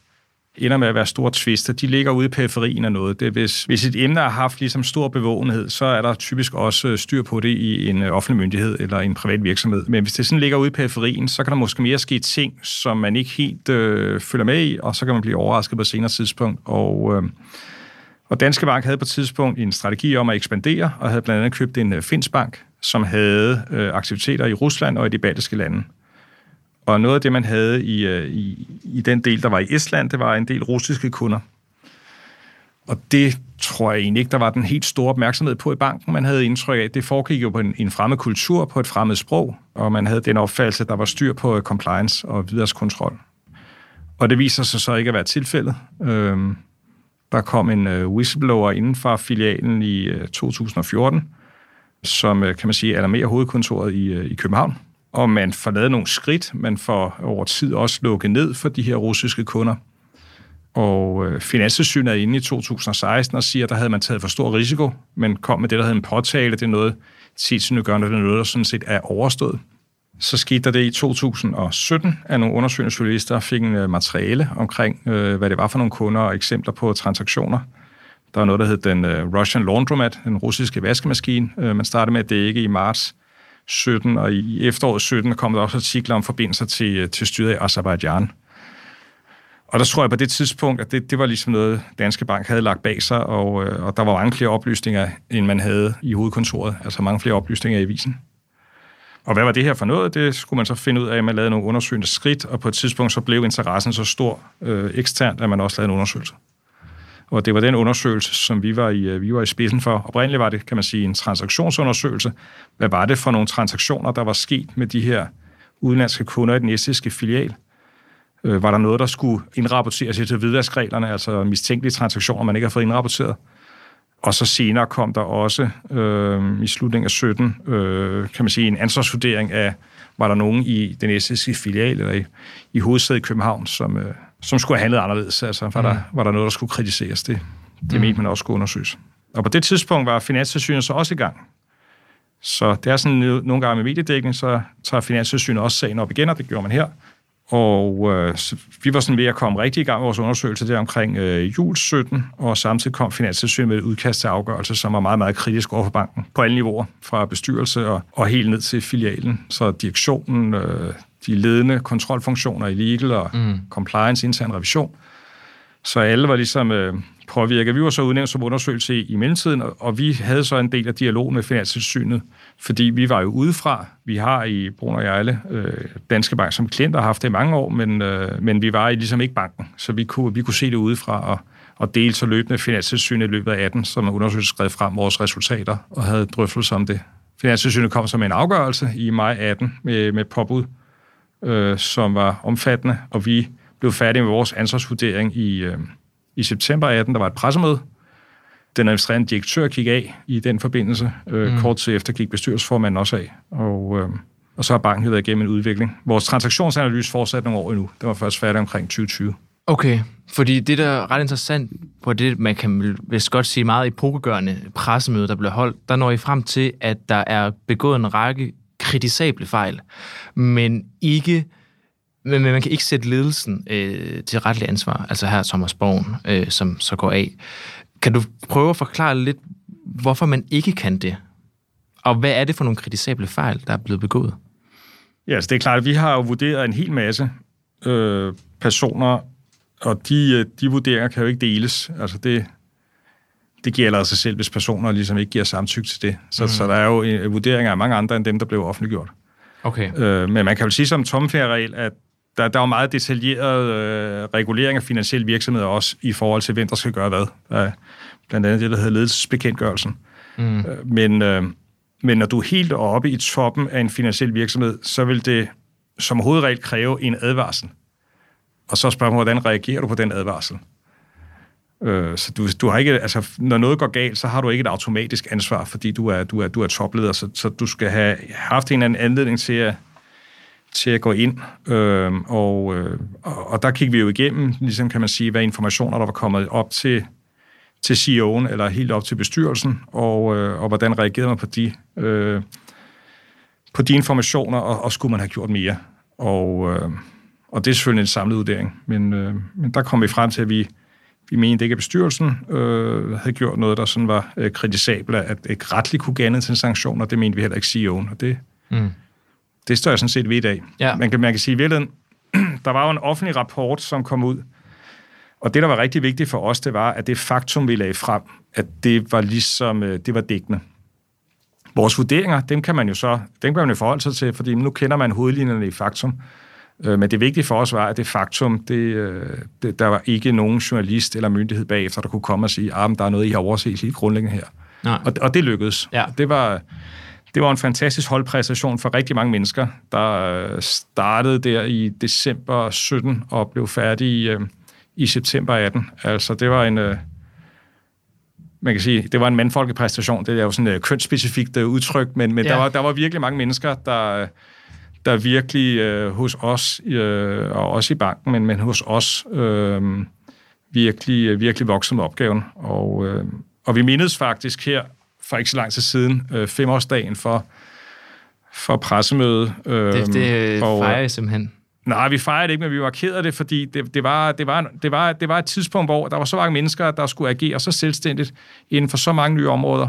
ender med at være store tvister, de ligger ude i periferien af noget. Det, hvis, hvis et emne har haft ligesom stor bevågenhed, så er der typisk også øh, styr på det i en øh, offentlig myndighed eller en privat virksomhed. Men hvis det sådan ligger ude i periferien, så kan der måske mere ske ting, som man ikke helt øh, følger med i, og så kan man blive overrasket på et senere tidspunkt. Og, øh, og Danske Bank havde på et tidspunkt en strategi om at ekspandere, og havde blandt andet købt en øh, finsk bank, som havde øh, aktiviteter i Rusland og i de baltiske lande. Og noget af det, man havde i, øh, i, i den del, der var i Estland, det var en del russiske kunder. Og det tror jeg egentlig ikke, der var den helt store opmærksomhed på i banken. Man havde indtryk af, at det foregik jo på en, en fremmed kultur, på et fremmed sprog, og man havde den opfattelse, at der var styr på øh, compliance og videreskontrol. Og det viser sig så ikke at være tilfældet. Øhm, der kom en øh, whistleblower inden for filialen i øh, 2014, som, øh, kan man sige, alarmerer hovedkontoret i, øh, i København, og man får lavet nogle skridt. Man får over tid også lukket ned for de her russiske kunder. Og øh, Finanssynet er inde i 2016 og siger, at der havde man taget for stor risiko, men kom med det, der hedder en påtale. Det er noget, tilsynet gør, når det er noget, der sådan set er overstået. Så skete der det i 2017, at nogle undersøgende journalister fik en øh, materiale omkring, øh, hvad det var for nogle kunder og eksempler på transaktioner. Der var noget, der hed den øh, Russian Laundromat, den russiske vaskemaskine. Øh, man startede med at dække i marts 17, og i efteråret 17 kom der også artikler om forbindelser til, øh, til styret i Azerbaijan. Og der tror jeg på det tidspunkt, at det, det var ligesom noget, Danske Bank havde lagt bag sig, og, øh, og der var mange flere oplysninger, end man havde i hovedkontoret. Altså mange flere oplysninger i avisen. Og hvad var det her for noget? Det skulle man så finde ud af, at man lavede nogle undersøgende skridt, og på et tidspunkt så blev interessen så stor øh, eksternt, at man også lavede en undersøgelse. Og det var den undersøgelse, som vi var, i, øh, vi var i spidsen for. Oprindeligt var det, kan man sige, en transaktionsundersøgelse. Hvad var det for nogle transaktioner, der var sket med de her udenlandske kunder i den estiske filial? Øh, var der noget, der skulle indrapporteres til hvidvaskreglerne, altså mistænkelige transaktioner, man ikke har fået indrapporteret? Og så senere kom der også øh, i slutningen af 17, øh, kan man sige, en ansvarsvurdering af, var der nogen i den estiske filial eller i, i hovedsædet i København, som, øh, som skulle have handlet anderledes. Altså, var, mm. der, var der noget, der skulle kritiseres? Det, det mm. mente man også skulle undersøges. Og på det tidspunkt var Finanstilsynet så også i gang. Så det er sådan, nogle gange med mediedækning, så tager Finanstilsynet også sagen op igen, og det gjorde man her. Og øh, vi var sådan ved at komme rigtig i gang med vores undersøgelse der omkring øh, jul 17, og samtidig kom Finanstilsynet med et udkast til afgørelse, som var meget, meget kritisk over for banken på alle niveauer, fra bestyrelse og, og helt ned til filialen. Så direktionen, øh, de ledende kontrolfunktioner i legal og mm. compliance, intern revision. Så alle var ligesom øh, påvirket. Vi var så udnævnt som undersøgelse i, i mellemtiden, og, og vi havde så en del af dialog med Finanstilsynet, fordi vi var jo udefra. Vi har i Brun og Jejle øh, Danske Bank som klienter haft det i mange år, men, øh, men vi var i ligesom ikke banken, så vi kunne, vi kunne se det udefra og, og dele så løbende Finanstilsynet i løbet af 18, som undersøgelse skrev frem vores resultater og havde drøftelser om det. Finanstilsynet kom så med en afgørelse i maj 18 med, med påbud øh, som var omfattende, og vi blev færdige med vores ansvarsvurdering i, øh, i september 18. Der var et pressemøde. Den administrerende direktør gik af i den forbindelse. Øh, mm. Kort tid efter gik bestyrelsesformanden også af. Og, øh, Og så har banken været igennem en udvikling. Vores transaktionsanalyse fortsat nogle år endnu. Den var først færdig omkring 2020. Okay, fordi det, der er ret interessant på det, man kan vist godt sige meget i pokegørende pressemøde, der blev holdt, der når I frem til, at der er begået en række kritisable fejl, men ikke men man kan ikke sætte ledelsen øh, til retlig ansvar, altså her Thomas Borgen, øh, som så går af. Kan du prøve at forklare lidt, hvorfor man ikke kan det? Og hvad er det for nogle kritisable fejl, der er blevet begået? Ja, altså det er klart, at vi har jo vurderet en hel masse øh, personer, og de, øh, de vurderinger kan jo ikke deles. Altså det, det giver allerede sig selv, hvis personer ligesom ikke giver samtykke til det. Så, mm. så der er jo øh, vurderinger af mange andre end dem, der blev offentliggjort. Okay. Øh, men man kan jo sige som tomfærregel, at der, der er jo meget detaljeret øh, regulering af finansielle virksomheder også i forhold til, hvem der skal gøre hvad. Der blandt andet det, der hedder ledelsesbekendtgørelsen. Mm. Øh, men, øh, men når du er helt oppe i toppen af en finansiel virksomhed, så vil det som hovedregel kræve en advarsel. Og så spørger man, hvordan reagerer du på den advarsel? Øh, så du, du har ikke, altså, når noget går galt, så har du ikke et automatisk ansvar, fordi du er, du er, du er topleder, så, så du skal have haft en eller anden anledning til at, til at gå ind. Øh, og, øh, og der kigger vi jo igennem, ligesom kan man sige, hvad informationer, der var kommet op til, til CEO'en, eller helt op til bestyrelsen, og, øh, og hvordan reagerede man på de, øh, på de informationer, og, og skulle man have gjort mere. Og, øh, og det er selvfølgelig en samlet vurdering. Men, øh, men der kom vi frem til, at vi, vi mente ikke, at bestyrelsen øh, havde gjort noget, der sådan var øh, kritisabelt, at ikke retligt kunne gerne til en sanktion, og det mente vi heller ikke CEO'en. Og det, mm. det står jeg sådan set ved i dag. Ja. Man, kan, man kan sige, at virkeligheden, der var jo en offentlig rapport, som kom ud, og det, der var rigtig vigtigt for os, det var, at det faktum, vi lagde frem, at det var ligesom, øh, det var dækkende. Vores vurderinger, dem kan man jo så, dem kan man jo forholde sig til, fordi nu kender man hovedlinjerne i faktum. Øh, men det vigtige for os var, at det faktum, det, øh, det, der var ikke nogen journalist eller myndighed bagefter, der kunne komme og sige, at ah, der er noget, I har overset helt grundlæggende her. Nej. Og, og det lykkedes. Ja. Det var... Det var en fantastisk holdpræstation for rigtig mange mennesker, der øh, startede der i december 17 og blev færdig i, i september 18. Altså, det var en... man kan sige, det var en mandfolkepræstation. Det er jo sådan et kønsspecifikt udtryk, men, men ja. der, var, der var virkelig mange mennesker, der, der virkelig øh, hos os, øh, og også i banken, men, men hos os, øh, virkelig, øh, virkelig voksede med opgaven. Og, øh, og vi mindes faktisk her, for ikke så lang tid siden, øh, femårsdagen for, for pressemødet. Øh, det, det og, fejrer I simpelthen? Nej, vi fejrede det ikke, men vi var ked af det, fordi det, det, var, det, var, det, var, det var et tidspunkt, hvor der var så mange mennesker, der skulle agere så selvstændigt inden for så mange nye områder,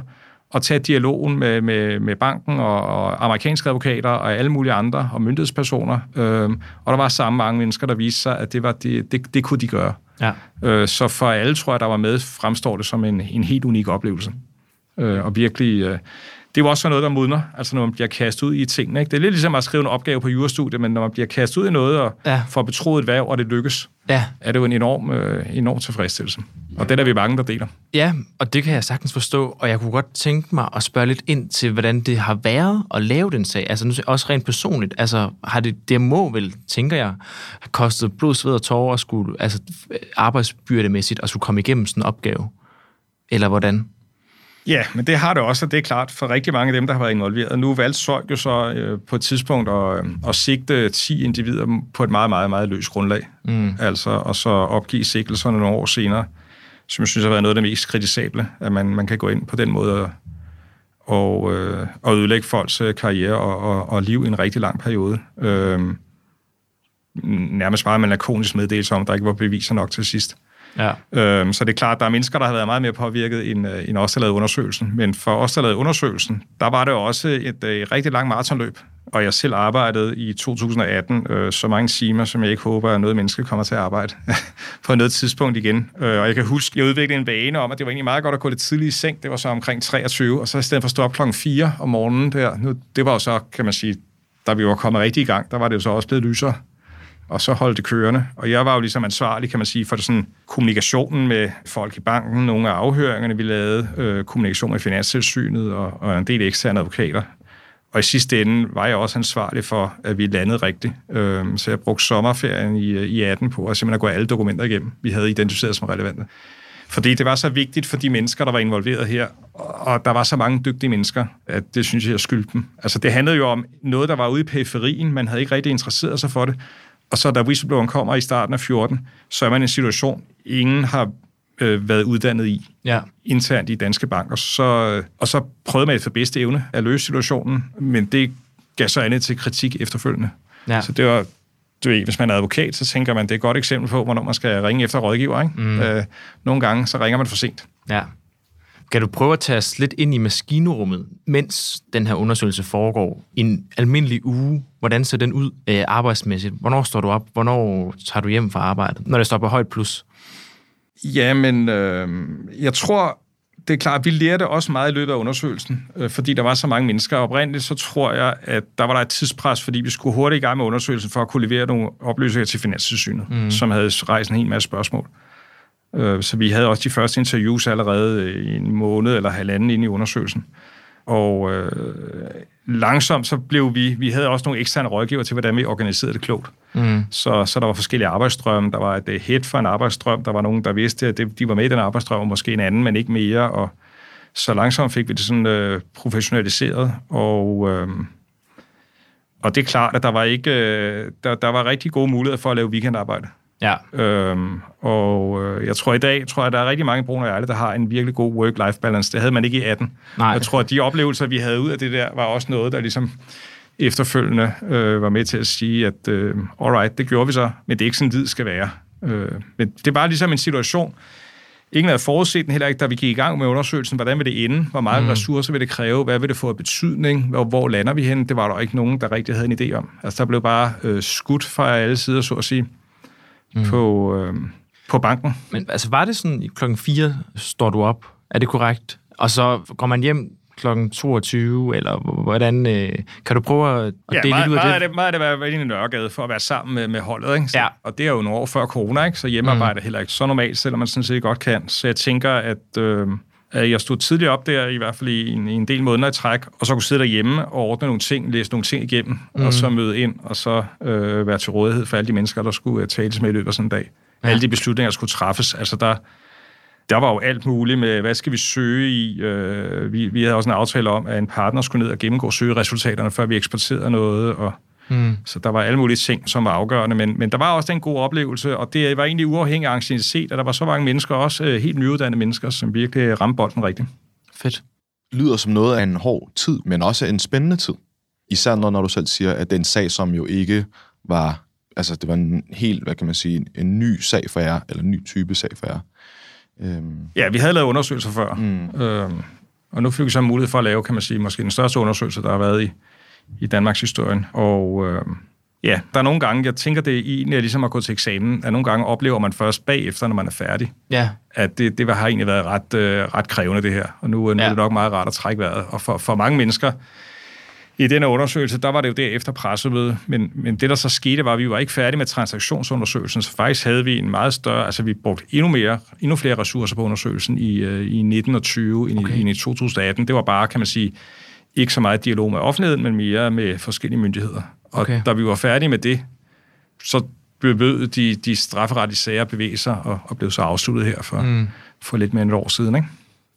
og tage dialogen med, med, med banken og, og amerikanske advokater og alle mulige andre og myndighedspersoner. Øhm, og der var samme mange mennesker, der viste sig, at det, var det, det, det kunne de gøre. Ja. Øh, så for alle, tror jeg, der var med, fremstår det som en, en helt unik oplevelse. Øh, og virkelig... Øh, det er jo også sådan noget, der modner, altså når man bliver kastet ud i tingene. Ikke? Det er lidt ligesom at skrive en opgave på jurastudiet, men når man bliver kastet ud i noget og ja. får betroet et værv, og det lykkes, ja. er det jo en enorm, øh, enorm tilfredsstillelse. Og det er vi mange, der deler. Ja, og det kan jeg sagtens forstå, og jeg kunne godt tænke mig at spørge lidt ind til, hvordan det har været at lave den sag. Altså nu også rent personligt. Altså har det, det må vel, tænker jeg, have kostet blod, sved og tårer at skulle, altså arbejdsbyrdemæssigt at skulle komme igennem sådan en opgave? Eller hvordan? Ja, men det har det også, og det er klart for rigtig mange af dem, der har været involveret. Nu valgte Søjk jo så øh, på et tidspunkt at, øh, at sigte 10 individer på et meget, meget, meget løst grundlag. Mm. Altså, og så opgive sigtelserne nogle år senere, som jeg synes har været noget af det mest kritisable, at man, man kan gå ind på den måde og, øh, og ødelægge folks øh, karriere og, og, og liv i en rigtig lang periode. Øh, nærmest bare med en lakonisk meddelelse om, at der ikke var beviser nok til sidst. Ja. Øhm, så det er klart, at der er mennesker, der har været meget mere påvirket end, øh, end os, der lavede undersøgelsen. Men for os, der lavede undersøgelsen, der var det også et, øh, et øh, rigtig langt maratonløb. Og jeg selv arbejdede i 2018 øh, så mange timer, som jeg ikke håber, at noget menneske kommer til at arbejde på noget tidspunkt igen. Øh, og jeg kan huske, jeg udviklede en vane om, at det var egentlig meget godt at gå lidt tidligt i seng. Det var så omkring 23, og så i stedet for at stå op klokken 4 om morgenen der, nu, det var jo så, kan man sige, da vi var kommet rigtig i gang, der var det jo så også blevet lysere og så holdt det kørende. Og jeg var jo ligesom ansvarlig, kan man sige, for sådan kommunikationen med folk i banken, nogle af afhøringerne, vi lavede, øh, kommunikation med Finanstilsynet og, og en del eksterne advokater. Og i sidste ende var jeg også ansvarlig for, at vi landede rigtigt. Øh, så jeg brugte sommerferien i, øh, i 18 på at simpelthen gå alle dokumenter igennem, vi havde identificeret som relevante. Fordi det var så vigtigt for de mennesker, der var involveret her, og der var så mange dygtige mennesker, at det synes jeg, jeg skyldte dem. Altså det handlede jo om noget, der var ude i periferien, man havde ikke rigtig interesseret sig for det, og så da whistlebloweren kommer i starten af 14, så er man i en situation, ingen har øh, været uddannet i Ja. internt i danske banker. Så, og så prøvede man efter bedste evne at løse situationen, men det gav så andet til kritik efterfølgende. Ja. Så det var, du ved, hvis man er advokat, så tænker man, det er et godt eksempel på, hvornår man skal ringe efter rådgiver. Ikke? Mm. Øh, nogle gange, så ringer man for sent. Ja. Kan du prøve at tage os lidt ind i maskinrummet, mens den her undersøgelse foregår? En almindelig uge, hvordan ser den ud øh, arbejdsmæssigt? Hvornår står du op? Hvornår tager du hjem fra arbejde? Når det står på højt plus? Jamen, øh, jeg tror, det er klart, vi lærte også meget i løbet af undersøgelsen, øh, fordi der var så mange mennesker. Oprindeligt så tror jeg, at der var der et tidspres, fordi vi skulle hurtigt i gang med undersøgelsen for at kunne levere nogle oplysninger til Finanstilsynet, mm. som havde rejst en hel masse spørgsmål. Øh, så vi havde også de første interviews allerede i en måned eller halvanden inde i undersøgelsen. Og øh, langsomt så blev vi, vi havde også nogle eksterne rådgiver til, hvordan vi organiserede det klogt. Mm. Så, så der var forskellige arbejdsstrømme. Der var et uh, head for en arbejdsstrøm. Der var nogen, der vidste, at det, de var med i den arbejdsstrøm, og måske en anden, men ikke mere. Og så langsomt fik vi det sådan uh, professionaliseret. Og, uh, og det er klart, at der var, ikke, uh, der, der var rigtig gode muligheder for at lave weekendarbejde. Ja. Øhm, og øh, jeg tror i dag, tror jeg, der er rigtig mange brugere af der har en virkelig god work-life balance. Det havde man ikke i 18. Nej. Jeg tror, at de oplevelser, vi havde ud af det der, var også noget, der ligesom efterfølgende øh, var med til at sige, at øh, alright, det gjorde vi så, men det er ikke sådan, det skal være. Øh, men det er bare ligesom en situation, Ingen havde forudset den heller ikke, da vi gik i gang med undersøgelsen. Hvordan vil det ende? Hvor meget mm. ressourcer vil det kræve? Hvad vil det få af betydning? Hvor, hvor lander vi hen? Det var der ikke nogen, der rigtig havde en idé om. Altså, der blev bare øh, skudt fra alle sider, så at sige, mm. på, øh, på banken. Men altså, var det sådan, klokken 4 står du op? Er det korrekt? Og så går man hjem klokken 22, eller hvordan... Øh, kan du prøve at Ja, dele meget, lidt ud af meget, det? det, meget af det var inde i Nørregade for at være sammen med, med holdet. Ikke? Så, Ja. Og det er jo nogle år før corona, ikke? så hjemmearbejde er heller ikke så normalt, selvom man sådan set godt kan. Så jeg tænker, at, øh, at jeg stod tidligt op der, i hvert fald i en, en del måneder i træk, og så kunne sidde derhjemme og ordne nogle ting, læse nogle ting igennem, mm. og så møde ind, og så øh, være til rådighed for alle de mennesker, der skulle øh, tales med i løbet af sådan en dag. Ja. Alle de beslutninger, der skulle træffes. Altså der, der var jo alt muligt med, hvad skal vi søge i? Øh, vi, vi havde også en aftale om, at en partner skulle ned og gennemgå søgeresultaterne, før vi eksporterede noget, og Mm. så der var alle mulige ting, som var afgørende, men, men der var også en god oplevelse, og det var egentlig uafhængig af anciennitet, at der var så mange mennesker, også øh, helt nyuddannede mennesker, som virkelig ramte bolden rigtigt. Fedt. lyder som noget af en hård tid, men også en spændende tid. Især når, når du selv siger, at det er en sag, som jo ikke var... Altså, det var en helt, hvad kan man sige, en, en ny sag for jer, eller en ny type sag for jer. Øhm, Ja, vi havde lavet undersøgelser før, mm. øhm, og nu fik vi så mulighed for at lave, kan man sige, måske den største undersøgelse, der har været i, i Danmarks historie. Og øhm, ja, der er nogle gange, jeg tænker det er egentlig ligesom at gå til eksamen, at nogle gange oplever man først bagefter, når man er færdig, Ja. at det, det har egentlig været ret, øh, ret krævende, det her. Og nu, nu Ja. er det nok meget rart at trække vejret. Og for, for mange mennesker i den her undersøgelse, der var det jo derefter pressemøde, men, men det, der så skete, var, at vi var ikke færdige med transaktionsundersøgelsen, så faktisk havde vi en meget større, altså vi brugte endnu mere, endnu flere ressourcer på undersøgelsen i, øh, i 19 og 20, end, Okay. okay. i, end i 2018. Det var bare, kan man sige, ikke så meget dialog med offentligheden, men mere med forskellige myndigheder. Og Okay. da vi var færdige med det, så bebød de, de strafferetlige sager bevæge sig, og, og blev så afsluttet her for, mm. for lidt mere end et år siden. Ikke?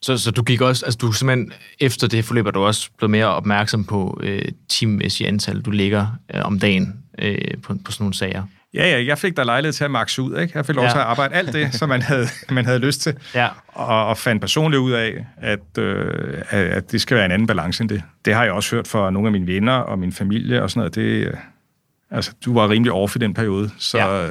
Så, så du gik også, altså du simpelthen, efter det forløb, er du også blevet mere opmærksom på øh, teammæssige antal, du ligger øh, om dagen øh, på, på sådan nogle sager. Ja, ja, jeg fik der lejlighed til at makse ud. Ikke? Jeg fik lov Ja. til at arbejde alt det, som man havde, man havde lyst til. Ja. Og, og fandt personligt ud af, at, øh, at- det skal være en anden balance end det. Det har jeg også hørt fra nogle af mine venner og min familie og sådan noget. Det, øh, altså, du var rimelig off i den periode. Så, Ja. ja.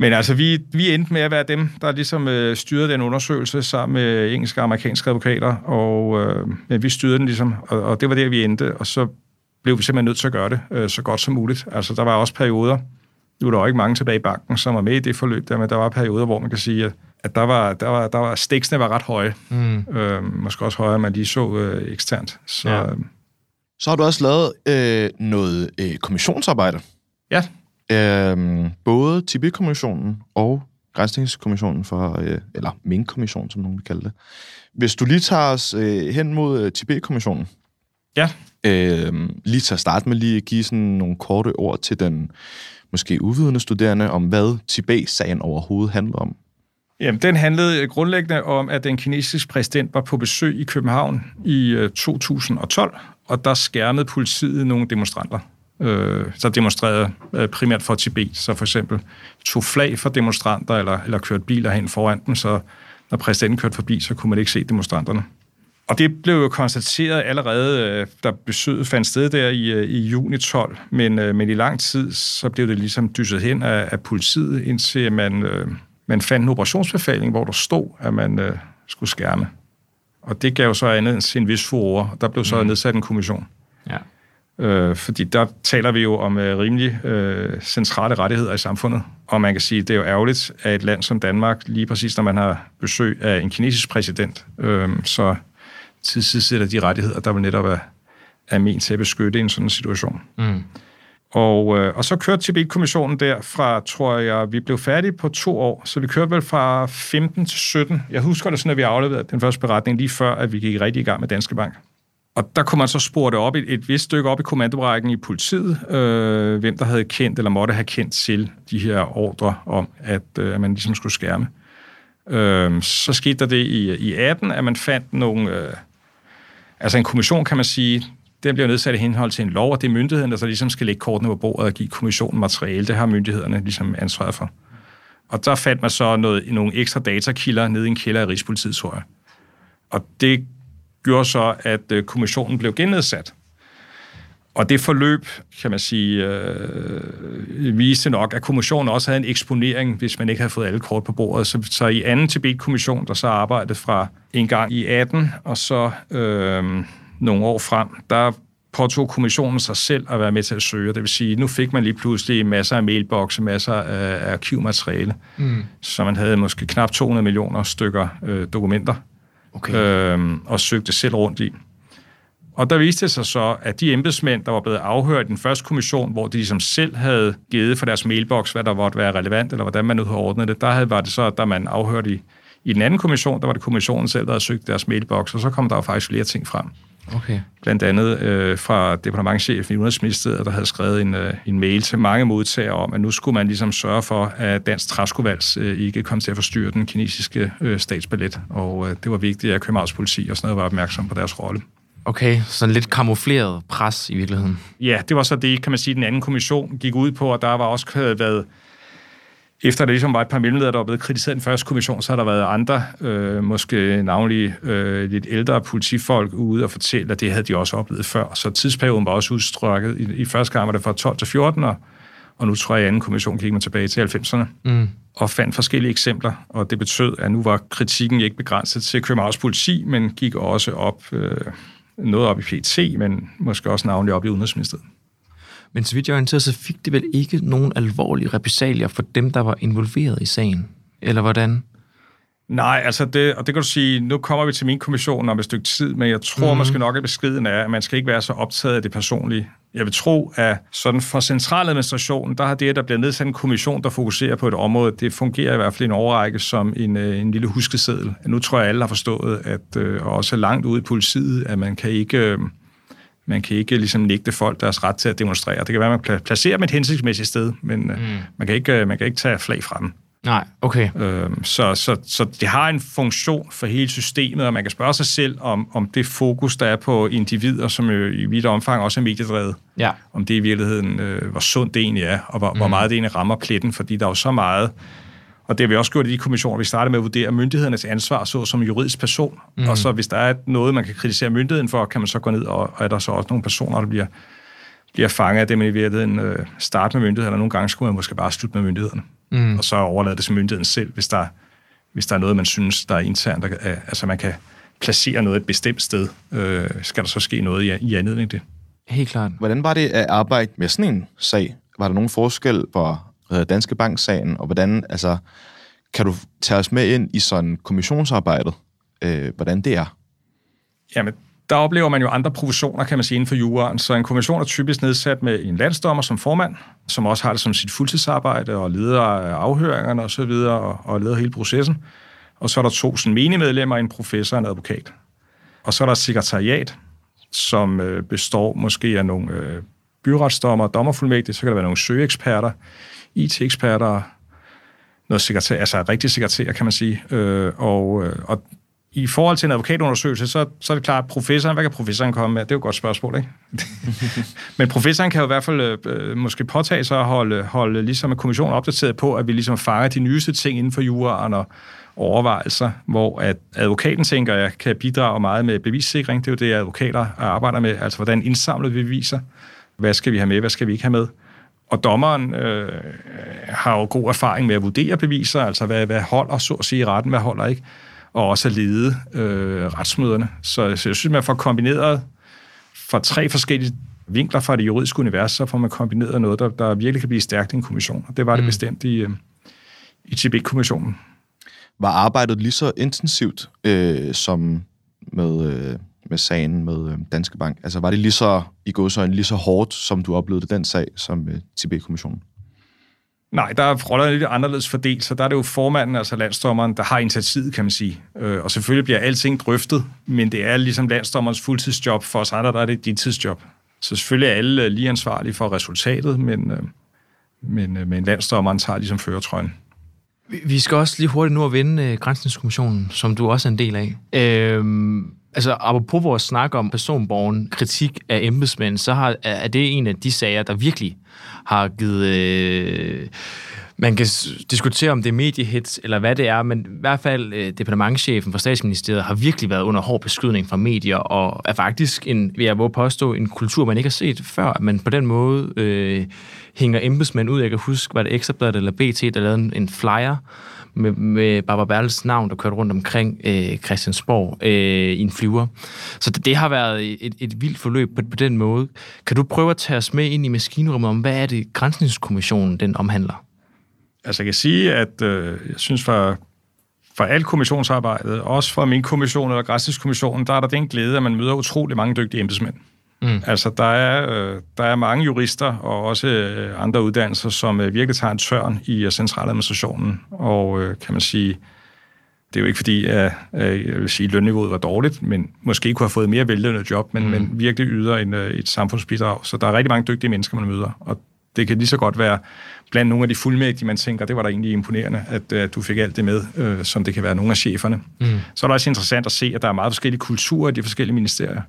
Men altså, vi, vi endte med at være dem, der ligesom øh, styrede den undersøgelse sammen med engelske og amerikanske advokater, og øh, men vi styrede den ligesom, og, og det var der, vi endte, og så blev vi simpelthen nødt til at gøre det øh, så godt som muligt. Altså, der var også perioder, nu er der jo ikke mange tilbage i banken, som var med i det forløb der, men der var perioder, hvor man kan sige, at, at der var, der var, der var, stiksene var ret høje. Mm. Øh, måske også højere, end man lige så øh, eksternt. Så Ja. ja. så har du også lavet øh, noget øh, kommissionsarbejde. ja, Øhm, både Tibet-kommissionen og Grænsningskommissionen for, øh, eller Mink-kommissionen, som nogen vil kalde det. Hvis du lige tager os øh, hen mod øh, Tibet-kommissionen, ja øh, lige til at starte med lige at give sådan nogle korte ord til den måske uvidende studerende om, hvad Tibet-sagen overhovedet handler om. Jamen, den handlede grundlæggende om, at den kinesiske præsident var på besøg i København i øh, 2012, og der skærmede politiet nogle demonstranter, øh, der demonstrerede øh, primært for Tibet, så for eksempel tog flag for demonstranter, eller, eller kørte biler hen foran dem, så når præsidenten kørte forbi, så kunne man ikke se demonstranterne. Og det blev jo konstateret allerede, øh, da besøget fandt sted der i, øh, i juni 12, men, øh, men i lang tid, så blev det ligesom dysset hen af, af politiet, indtil man, man fandt en operationsbefaling, hvor der stod, at man øh, skulle skærme. Og det gav så andet end sin vis furore. Der blev så mm. nedsat en kommission. Ja. Øh, fordi der taler vi jo om øh, rimelig øh, centrale rettigheder i samfundet. Og man kan sige, det er jo ærgerligt, at et land som Danmark, lige præcis når man har besøg af en kinesisk præsident, øh, så tilsidesætter de rettigheder, der vil netop er, er ment til at beskytte i en sådan situation. Mm. Og, øh, og så kørte Tibet-kommissionen der fra, tror jeg, vi blev færdige på to år, så vi kørte vel fra 15 til 17. Jeg husker det sådan, at vi afleverede den første beretning lige før, at vi gik rigtig i gang med Danske Bank. Og der kunne man så spore det op et, et vist stykke op i kommandobrækken i politiet, øh, hvem der havde kendt eller måtte have kendt til de her ordre om, at øh, man ligesom skulle skærme. Øh, så skete der det i, i 18, at man fandt nogle... Øh, altså en kommission, kan man sige, den bliver nedsat i henhold til en lov, og det er myndigheden, der så ligesom skal lægge kortene på bordet og give kommissionen materiale. Det har myndighederne ligesom ansvaret for. Og der fandt man så noget, nogle ekstra datakilder nede i en kælder i Rigspolitiet, tror jeg. Og det gjorde så, at øh, kommissionen blev gennedsat. Og det forløb, kan man sige, øh, viste nok, at kommissionen også havde en eksponering, hvis man ikke havde fået alle kort på bordet. Så, så i anden Tibet-kommission, der så arbejdede fra en gang i 18, og så øh, nogle år frem, der påtog kommissionen sig selv at være med til at søge. Det vil sige, nu fik man lige pludselig masser af mailbokse, masser af arkivmateriale, mm. så man havde måske knap 200 millioner stykker øh, dokumenter, okay. øh, og søgte selv rundt i. Og der viste det sig så, at de embedsmænd, der var blevet afhørt i den første kommission, hvor de ligesom selv havde givet for deres mailbox, hvad der måtte være relevant, eller hvordan man nu havde ordnet det, der havde, var det så, da man afhørte i, i den anden kommission, der var det kommissionen selv, der havde søgt deres mailbox, og så kom der jo faktisk flere ting frem. Okay. Blandt andet øh, fra departementchefen i Udenrigsministeriet, der havde skrevet en, øh, en mail til mange modtagere om, at nu skulle man ligesom sørge for, at dansk træskovalds øh, ikke kom til at forstyrre den kinesiske øh, statsballet. Og øh, det var vigtigt, at Københavns politi og sådan noget var opmærksom på deres rolle. Okay, så lidt kamufleret pres i virkeligheden. Ja, det var så det, kan man sige, den anden kommission gik ud på, og der var også været efter der ligesom var et par mellemledere, der var blevet kritiseret den første kommission, så har der været andre, øh, måske navnlig øh, lidt ældre politifolk ude og fortælle, at det havde de også oplevet før. Så tidsperioden var også udstrykket. I, i første gang var det fra 12 til 14, og, og nu tror jeg, at anden kommission gik man tilbage til 90'erne. Mm. Og fandt forskellige eksempler, og det betød, at nu var kritikken ikke begrænset til Københavns politi, men gik også op, øh, noget op i PT, men måske også navnlig op i Udenrigsministeriet. Men så vidt jeg orienterer, så fik det vel ikke nogen alvorlige repressalier for dem, der var involveret i sagen? Eller hvordan? Nej, altså det, og det kan du sige, nu kommer vi til min kommission om et stykke tid, men jeg tror mm. måske nok, at beskeden er, at man skal ikke være så optaget af det personlige. Jeg vil tro, at sådan for centraladministrationen, der har det, at der bliver nedsat en kommission, der fokuserer på et område, det fungerer i hvert fald i en overrække som en, øh, en lille huskeseddel. Nu tror jeg, at alle har forstået, at øh, og også langt ude i politiet, at man kan ikke... Øh, man kan ikke ligesom nægte folk deres ret til at demonstrere. Det kan være, at man placerer dem et hensigtsmæssigt sted, men mm. man, kan ikke, man kan ikke tage flag fra dem. Nej, okay. Øhm, så, så, så det har en funktion for hele systemet, og man kan spørge sig selv, om, om det fokus, der er på individer, som jo i vidt omfang også er mediedrevet, ja. om det i virkeligheden, øh, hvor sundt det egentlig er, og hvor, mm. hvor meget det egentlig rammer pletten, fordi der er jo så meget og det har vi også gjort i de kommissioner. Vi starter med at vurdere myndighedernes ansvar så som juridisk person. Mm. Og så hvis der er noget, man kan kritisere myndigheden for, kan man så gå ned, og, og er der så også nogle personer, der bliver, bliver fanget af det, man i virkeligheden øh, starte med myndighederne, og nogle gange skulle man måske bare slutte med myndighederne. Mm. Og så overlade det til myndigheden selv, hvis der, hvis der er noget, man synes, der er internt. Der, altså man kan placere noget et bestemt sted. Øh, skal der så ske noget i, i anledning det? Helt klart. Hvordan var det at arbejde med sådan en sag? Var der nogen forskel på Danske Bank-sagen, og hvordan, altså, kan du tage os med ind i sådan kommissionsarbejdet, øh, hvordan det er? Jamen, der oplever man jo andre professioner, kan man sige, inden for juraen. Så en kommission er typisk nedsat med en landsdommer som formand, som også har det som sit fuldtidsarbejde og leder afhøringerne osv., og, videre, og, og leder hele processen. Og så er der to sådan, menigmedlemmer, en professor og en advokat. Og så er der et sekretariat, som øh, består måske af nogle øh, byretsdommer, dommerfuldmægtige, så kan der være nogle søgeeksperter, IT-eksperter, noget sekretær, altså rigtig sekretær, kan man sige. Øh, og, øh, og i forhold til en advokatundersøgelse, så, så er det klart, at professoren, hvad kan professoren komme med? Det er jo et godt spørgsmål, ikke? Men professoren kan jo i hvert fald øh, måske påtage sig at holde, holde ligesom en kommission opdateret på, at vi ligesom fanger de nyeste ting inden for juraen og overvejelser, hvor at advokaten tænker, at jeg kan bidrage meget med bevissikring. Det er jo det, advokater arbejder med. Altså, hvordan indsamler vi beviser? Hvad skal vi have med? Hvad skal vi ikke have med? Og dommeren øh, har jo god erfaring med at vurdere beviser, altså hvad, hvad holder, så at sige, i retten, hvad holder ikke og også at lede øh, retsmøderne. Så, så jeg synes, man får kombineret fra tre forskellige vinkler fra det juridiske univers, så får man kombineret noget, der, der virkelig kan blive stærkt i en kommission. Og det var det mm. bestemt i, øh, i Tibet-kommissionen. Var arbejdet lige så intensivt øh, som med, øh, med sagen med øh, Danske Bank? Altså var det lige så, i godsøjne, lige så hårdt, som du oplevede den sag som øh, Tibet-kommissionen? Nej, der er rollerne lidt anderledes fordelt, så der er det jo formanden, altså landstommeren, der har initiativet, kan man sige. Øh, og selvfølgelig bliver alting drøftet, men det er ligesom landstommerens fuldtidsjob. For os andre, der er det dit tidsjob. Så selvfølgelig er alle øh, lige ansvarlige for resultatet, men, øh, men, øh, men landstommeren tager ligesom føretrøjen. Vi skal også lige hurtigt nu at vende øh, Grænsningskommissionen, som du også er en del af. Øh, altså, apropos vores snak om personborgen kritik af embedsmænd, så har, er det en af de sager, der virkelig har givet... Øh, man kan diskutere, om det er mediehits eller hvad det er, men i hvert fald øh, departementchefen for statsministeriet har virkelig været under hård beskydning fra medier, og er faktisk, en, vil jeg våge påstå, en kultur, man ikke har set før, at man på den måde øh, hænger embedsmænd ud. Jeg kan huske, var det Ekstrabladet eller BT, der lavede en, en flyer, med, med Barbara Bertels navn, der kørte rundt omkring øh, Christiansborg øh, i en flyver. Så det, det har været et, et vildt forløb på, på den måde. Kan du prøve at tage os med ind i maskinrummet om, hvad er det, Grænsningskommissionen den omhandler? Altså jeg kan sige, at øh, jeg synes for, for alt kommissionsarbejdet, også for min kommission eller Grænsningskommissionen, der er der den glæde, at man møder utrolig mange dygtige embedsmænd. Mm. Altså, der er, øh, der er mange jurister og også øh, andre uddannelser, som øh, virkelig tager en tørn i centraladministrationen. Og kan man sige, det er jo ikke fordi, at jeg vil sige, at lønniveauet var dårligt, men måske kunne have fået mere vellønnet job, men, mm. men virkelig yder en, et samfundsbidrag. Så der er rigtig mange dygtige mennesker, man møder. Og det kan lige så godt være blandt nogle af de fuldmægtige, man tænker, det var da egentlig imponerende, at, at du fik alt det med, øh, som det kan være nogle af cheferne. Mm. Så er det også interessant at se, at der er meget forskellige kulturer i de forskellige ministerier.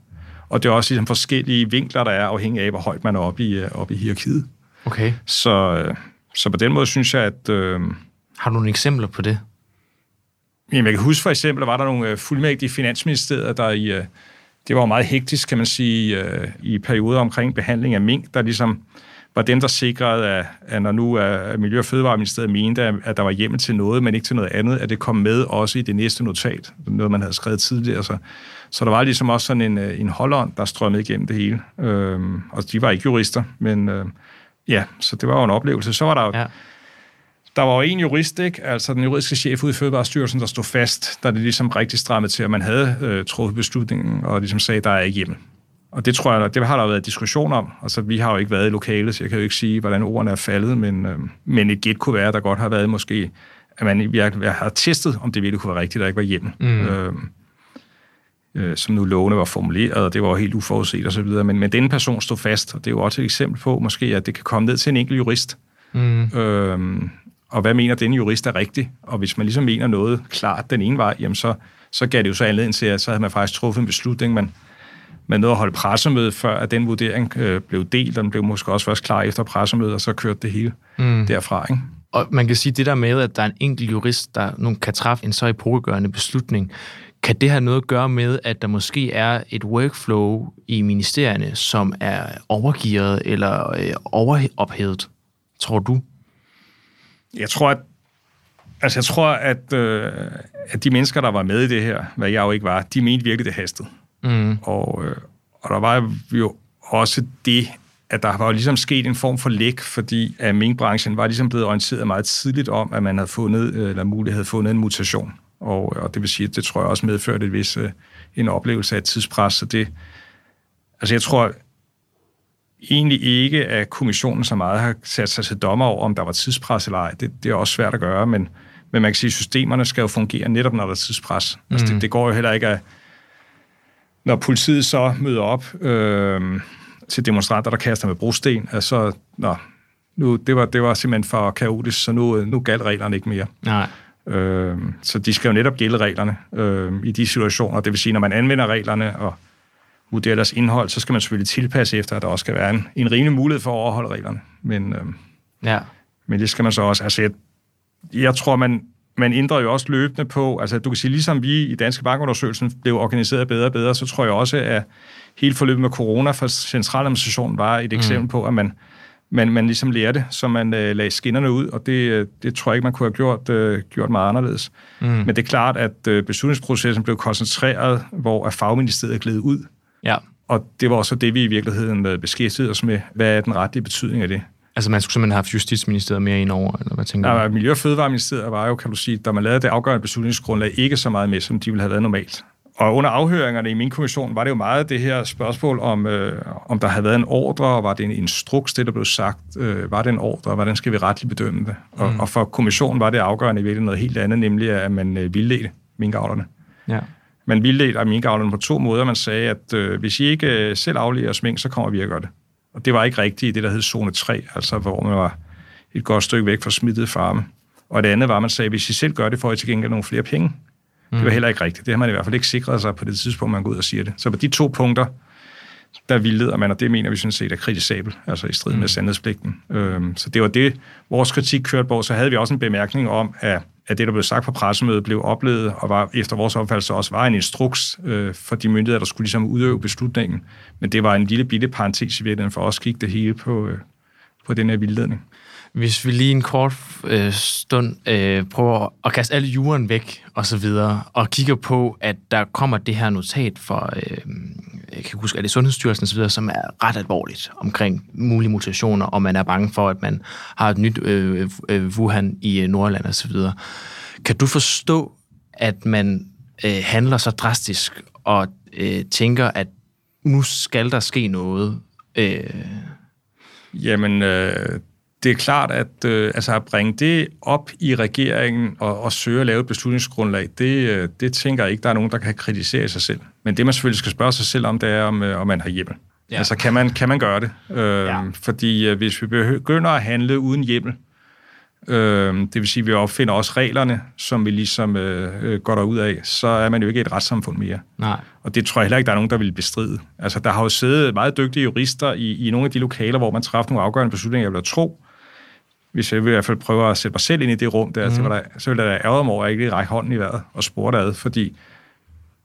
Og det er også ligesom forskellige vinkler, der er afhængig af, hvor højt man er oppe i, øh, oppe i hierarkiet. Okay. Så, øh, så på den måde synes jeg, at... Øh, Har du nogle eksempler på det? Jamen, jeg kan huske for eksempel, var der nogle øh, fuldmægtige i Finansministeriet, der i... Det var meget hektisk, kan man sige, i perioder omkring behandling af mink, der ligesom var dem, der sikrede, at, at når nu at Miljø- og Fødevareministeriet mente, at der var hjemmel til noget, men ikke til noget andet, at det kom med også i det næste notat, noget man havde skrevet tidligere. Så, så der var ligesom også sådan en, øh, en holdånd, der strømmede igennem det hele. Øhm, og de var ikke jurister, men øh, ja, så det var jo en oplevelse. Så var der ja. Der var jo en jurist, ikke? altså den juridiske chef ude i Fødevarestyrelsen, der stod fast, da det ligesom rigtig strammede til, at man havde øh, truffet beslutningen, og ligesom sagde, der er ikke hjemmel. Og det tror jeg, det har der været diskussion om. Altså, vi har jo ikke været i lokalet, så jeg kan jo ikke sige, hvordan ordene er faldet, men, øh, men et gæt kunne være, der godt har været måske, at man har testet, om det virkelig kunne være rigtigt, der ikke var hjemme. Mm. Øh, øh, som nu lovene var formuleret, og det var helt uforudset videre. Men, men denne person stod fast, og det er jo også et eksempel på, måske, at det kan komme ned til en enkelt jurist. Mm. Øh, og hvad mener denne jurist er rigtigt? Og hvis man ligesom mener noget klart den ene vej, jamen så, så gav det jo så anledning til, at så havde man faktisk truffet en beslutning, man, man nåede at holde pressemøde, før at den vurdering øh, blev delt, og den blev måske også først klar efter pressemødet, og så kørte det hele mm. derfra. Ikke? Og man kan sige, det der med, at der er en enkelt jurist, der nu kan træffe en så epokegørende beslutning, kan det have noget at gøre med, at der måske er et workflow i ministerierne, som er overgivet eller øh, overophedet, tror du? Jeg tror, at Altså, jeg tror, at, øh, at de mennesker, der var med i det her, hvad jeg jo ikke var, de mente virkelig, det hastede. Mm. Og, øh, og der var jo også det, at der var ligesom sket en form for læk, fordi at minkbranchen var ligesom blevet orienteret meget tidligt om, at man havde fundet, øh, eller muligt havde fundet en mutation. Og, og det vil sige, at det tror jeg også medførte et vis, øh, en oplevelse af tidspres. Så det, altså jeg tror egentlig ikke, at kommissionen så meget har sat sig til dommer over, om der var tidspres eller ej. Det, det er også svært at gøre, men, men man kan sige, at systemerne skal jo fungere netop, når der er tidspres. Mm. Altså det, mm. det går jo heller ikke at når politiet så møder op øh, til demonstranter, der kaster med brosten, altså, nå, Nu, det, var, det var simpelthen for kaotisk, så nu, nu galt reglerne ikke mere. Nej. Øh, så de skal jo netop gælde reglerne øh, i de situationer. Det vil sige, når man anvender reglerne og vurderer deres indhold, så skal man selvfølgelig tilpasse efter, at der også skal være en, en rimelig mulighed for at overholde reglerne. Men, øh, Ja. men det skal man så også... Altså, jeg, jeg tror, man, man ændrer jo også løbende på... Altså, du kan sige, ligesom vi i Danske Bankundersøgelsen blev organiseret bedre og bedre, så tror jeg også, at hele forløbet med corona for centraladministrationen var et eksempel på, at man, man, man ligesom lærte, så man øh, lagde skinnerne ud, og det, øh, det tror jeg ikke, man kunne have gjort, øh, gjort meget anderledes. Mm. Men det er klart, at øh, beslutningsprocessen blev koncentreret, hvor at fagministeriet gled ud, Ja. og det var også det, vi i virkeligheden øh, beskæftigede os med. Hvad er den retlige betydning af det? Altså, man skulle simpelthen have haft Justitsministeriet mere ind over, eller hvad tænker du? Ja, Miljø- og Fødevareministeriet var jo, kan du sige, da man lavede det afgørende beslutningsgrundlag, ikke så meget med, som de ville have været normalt. Og under afhøringerne i min kommission var det jo meget det her spørgsmål om, øh, om der havde været en ordre, og var det en instruks, det der blev sagt, øh, var det en ordre, og hvordan skal vi retligt bedømme det? Og, mm. og for kommissionen var det afgørende i virkeligheden noget helt andet, nemlig at man øh, vildledte minkavlerne. Ja. Man vildledte minkavlerne på to måder. Man sagde, at øh, hvis I ikke øh, selv afleverer os mink, så kommer vi at gøre det. Og det var ikke rigtigt i det, der hed zone 3, altså hvor man var et godt stykke væk fra smittede farme. Og det andet var, at man sagde, at hvis I selv gør det, får I til gengæld nogle flere penge. Mm. Det var heller ikke rigtigt. Det har man i hvert fald ikke sikret sig på det tidspunkt, man går ud og siger det. Så på de to punkter, der vildleder man, og det mener vi sådan set er kritisabelt, altså i strid med sandhedspligten. Øhm, så det var det, vores kritik kørte på. Så havde vi også en bemærkning om, at, at det, der blev sagt på pressemødet, blev oplevet, og var efter vores opfattelse også var en instruks øh, for de myndigheder, der skulle ligesom udøve beslutningen. Men det var en lille bitte parentes i virkeligheden, for os gik det hele på, øh, på den her vildledning. Hvis vi lige en kort øh, stund øh, prøver at kaste alle juren væk og så videre, og kigger på, at der kommer det her notat for, øh, jeg kan huske, at det er Sundhedsstyrelsen og så videre, som er ret alvorligt omkring mulige mutationer, og man er bange for, at man har et nyt øh, øh, Wuhan i øh, Nordland og så videre. Kan du forstå, at man øh, handler så drastisk og øh, tænker, at nu skal der ske noget? Øh, Jamen, øh, det er klart, at øh, altså at bringe det op i regeringen og, og søge at lave et beslutningsgrundlag, det, øh, det tænker jeg ikke, der er nogen, der kan kritisere sig selv. Men det, man selvfølgelig skal spørge sig selv om, det er, om, øh, om man har hjemmel. Ja. Altså, kan man, kan man gøre det? Øh, Ja. Fordi øh, hvis vi begynder at handle uden hjemmel, øh, det vil sige, at vi opfinder også reglerne, som vi ligesom øh, øh, går derud af, så er man jo ikke et retssamfund mere. nej. Og det tror jeg heller ikke, der er nogen, der vil bestride. Altså, der har jo siddet meget dygtige jurister i, i nogle af de lokaler, hvor man træffer nogle afgørende beslutninger, jeg vil tro. Hvis jeg vil i hvert fald prøve at sætte mig selv ind i det rum der, mm. så, vil der så vil der ærge mig over, at jeg ikke lige række hånden i vejret og spurgte ad, fordi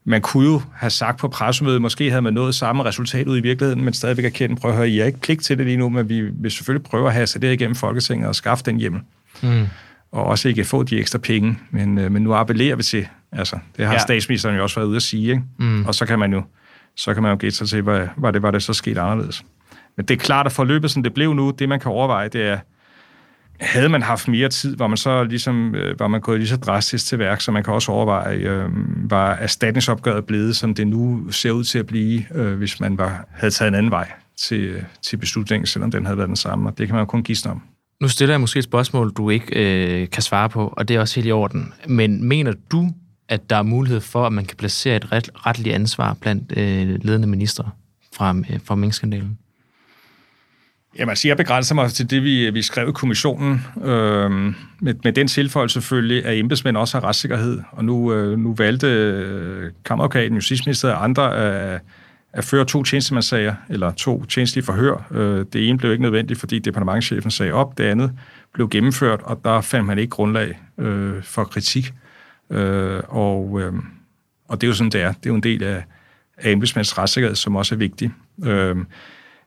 man kunne jo have sagt på pressemødet, måske havde man nået samme resultat ud i virkeligheden, men stadigvæk erkende, prøv at høre, I har ikke pligt til det lige nu, men vi vil selvfølgelig prøve at have det igennem Folketinget og skaffe den hjemmel. Mm. Og også ikke få de ekstra penge, men, øh, men nu appellerer vi til, altså, det har Ja. statsministeren jo også været ude at sige, ikke? Mm. Og så kan man jo så kan man jo gætte sig til, hvad, hvad det var, det så skete anderledes. Men det er klart, at forløbet, som det blev nu, det man kan overveje, det er, havde man haft mere tid, var man så ligesom, øh, var man gået lige så drastisk til værk, så man kan også overveje, øh, var erstatningsopgøret blevet, som det nu ser ud til at blive, øh, hvis man var, havde taget en anden vej til, øh, til beslutningen, selvom den havde været den samme, og det kan man jo kun gisne om. Nu stiller jeg måske et spørgsmål, du ikke øh, kan svare på, og det er også helt i orden. Men mener du, at der er mulighed for, at man kan placere et ret, retligt ansvar blandt øh, ledende ministre fra, øh, fra minkskandalen? Jamen, altså, jeg begrænser mig til det, vi, vi skrev i kommissionen, øh, med, med den tilføjelse selvfølgelig, at embedsmænd også har retssikkerhed, og nu, øh, nu valgte øh, kammeradvokaten, justitsministeriet og andre at, at føre to tjenestemandssager, eller to tjenestlige forhør. Øh, det ene blev ikke nødvendigt, fordi departementchefen sagde op, det andet blev gennemført, og der fandt man ikke grundlag øh, for kritik. Øh, og, øh, og det er jo sådan, det er. Det er jo en del af, af embedsmænds retssikkerhed, som også er vigtig. Øh,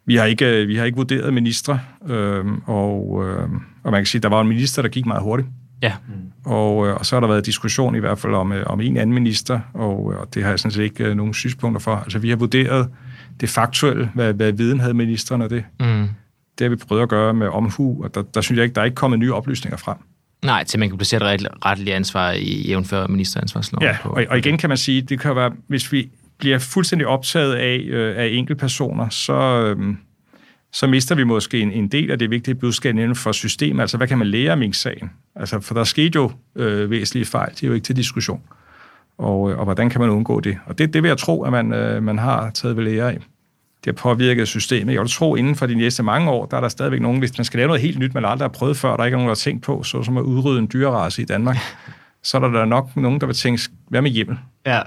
vi har ikke, vi har ikke vurderet ministre, øh, og, øh, og man kan sige, at der var en minister, der gik meget hurtigt. Ja. Og, øh, og så har der været diskussion i hvert fald om, øh, om en anden minister, og, øh, og det har jeg sådan set ikke øh, nogen synspunkter for. Altså, vi har vurderet det faktuelle, hvad, hvad viden havde ministeren og det. Mm. Det har vi prøvet at gøre med omhu, og der, der synes jeg ikke, der er ikke kommet nye oplysninger frem. Nej, til man kan placere et ret- retligt ansvar i jævnfør ministeransvarsloven. Ja, og, og igen kan man sige, det kan være, hvis vi bliver fuldstændig optaget af, øh, af enkeltpersoner, så, øh, så mister vi måske en, en del af det vigtige budskab inden for systemet. Altså, hvad kan man lære af Mink-sagen? Altså, for der skete jo øh, væsentlige fejl, det er jo ikke til diskussion. Og, øh, og hvordan kan man undgå det? Og det, det vil jeg tro, at man, øh, man har taget ved lære af. Det bliver påvirket systemet. Jeg vil tro, inden for de næste mange år, der er der stadigvæk nogen, hvis man skal lave noget helt nyt, man aldrig har prøvet før, der ikke er nogen, der har tænkt på, så som at udrydde en dyrerace i Danmark, så er der, der nok nogen, der vil tænke, hvad med hjemmel? Ja.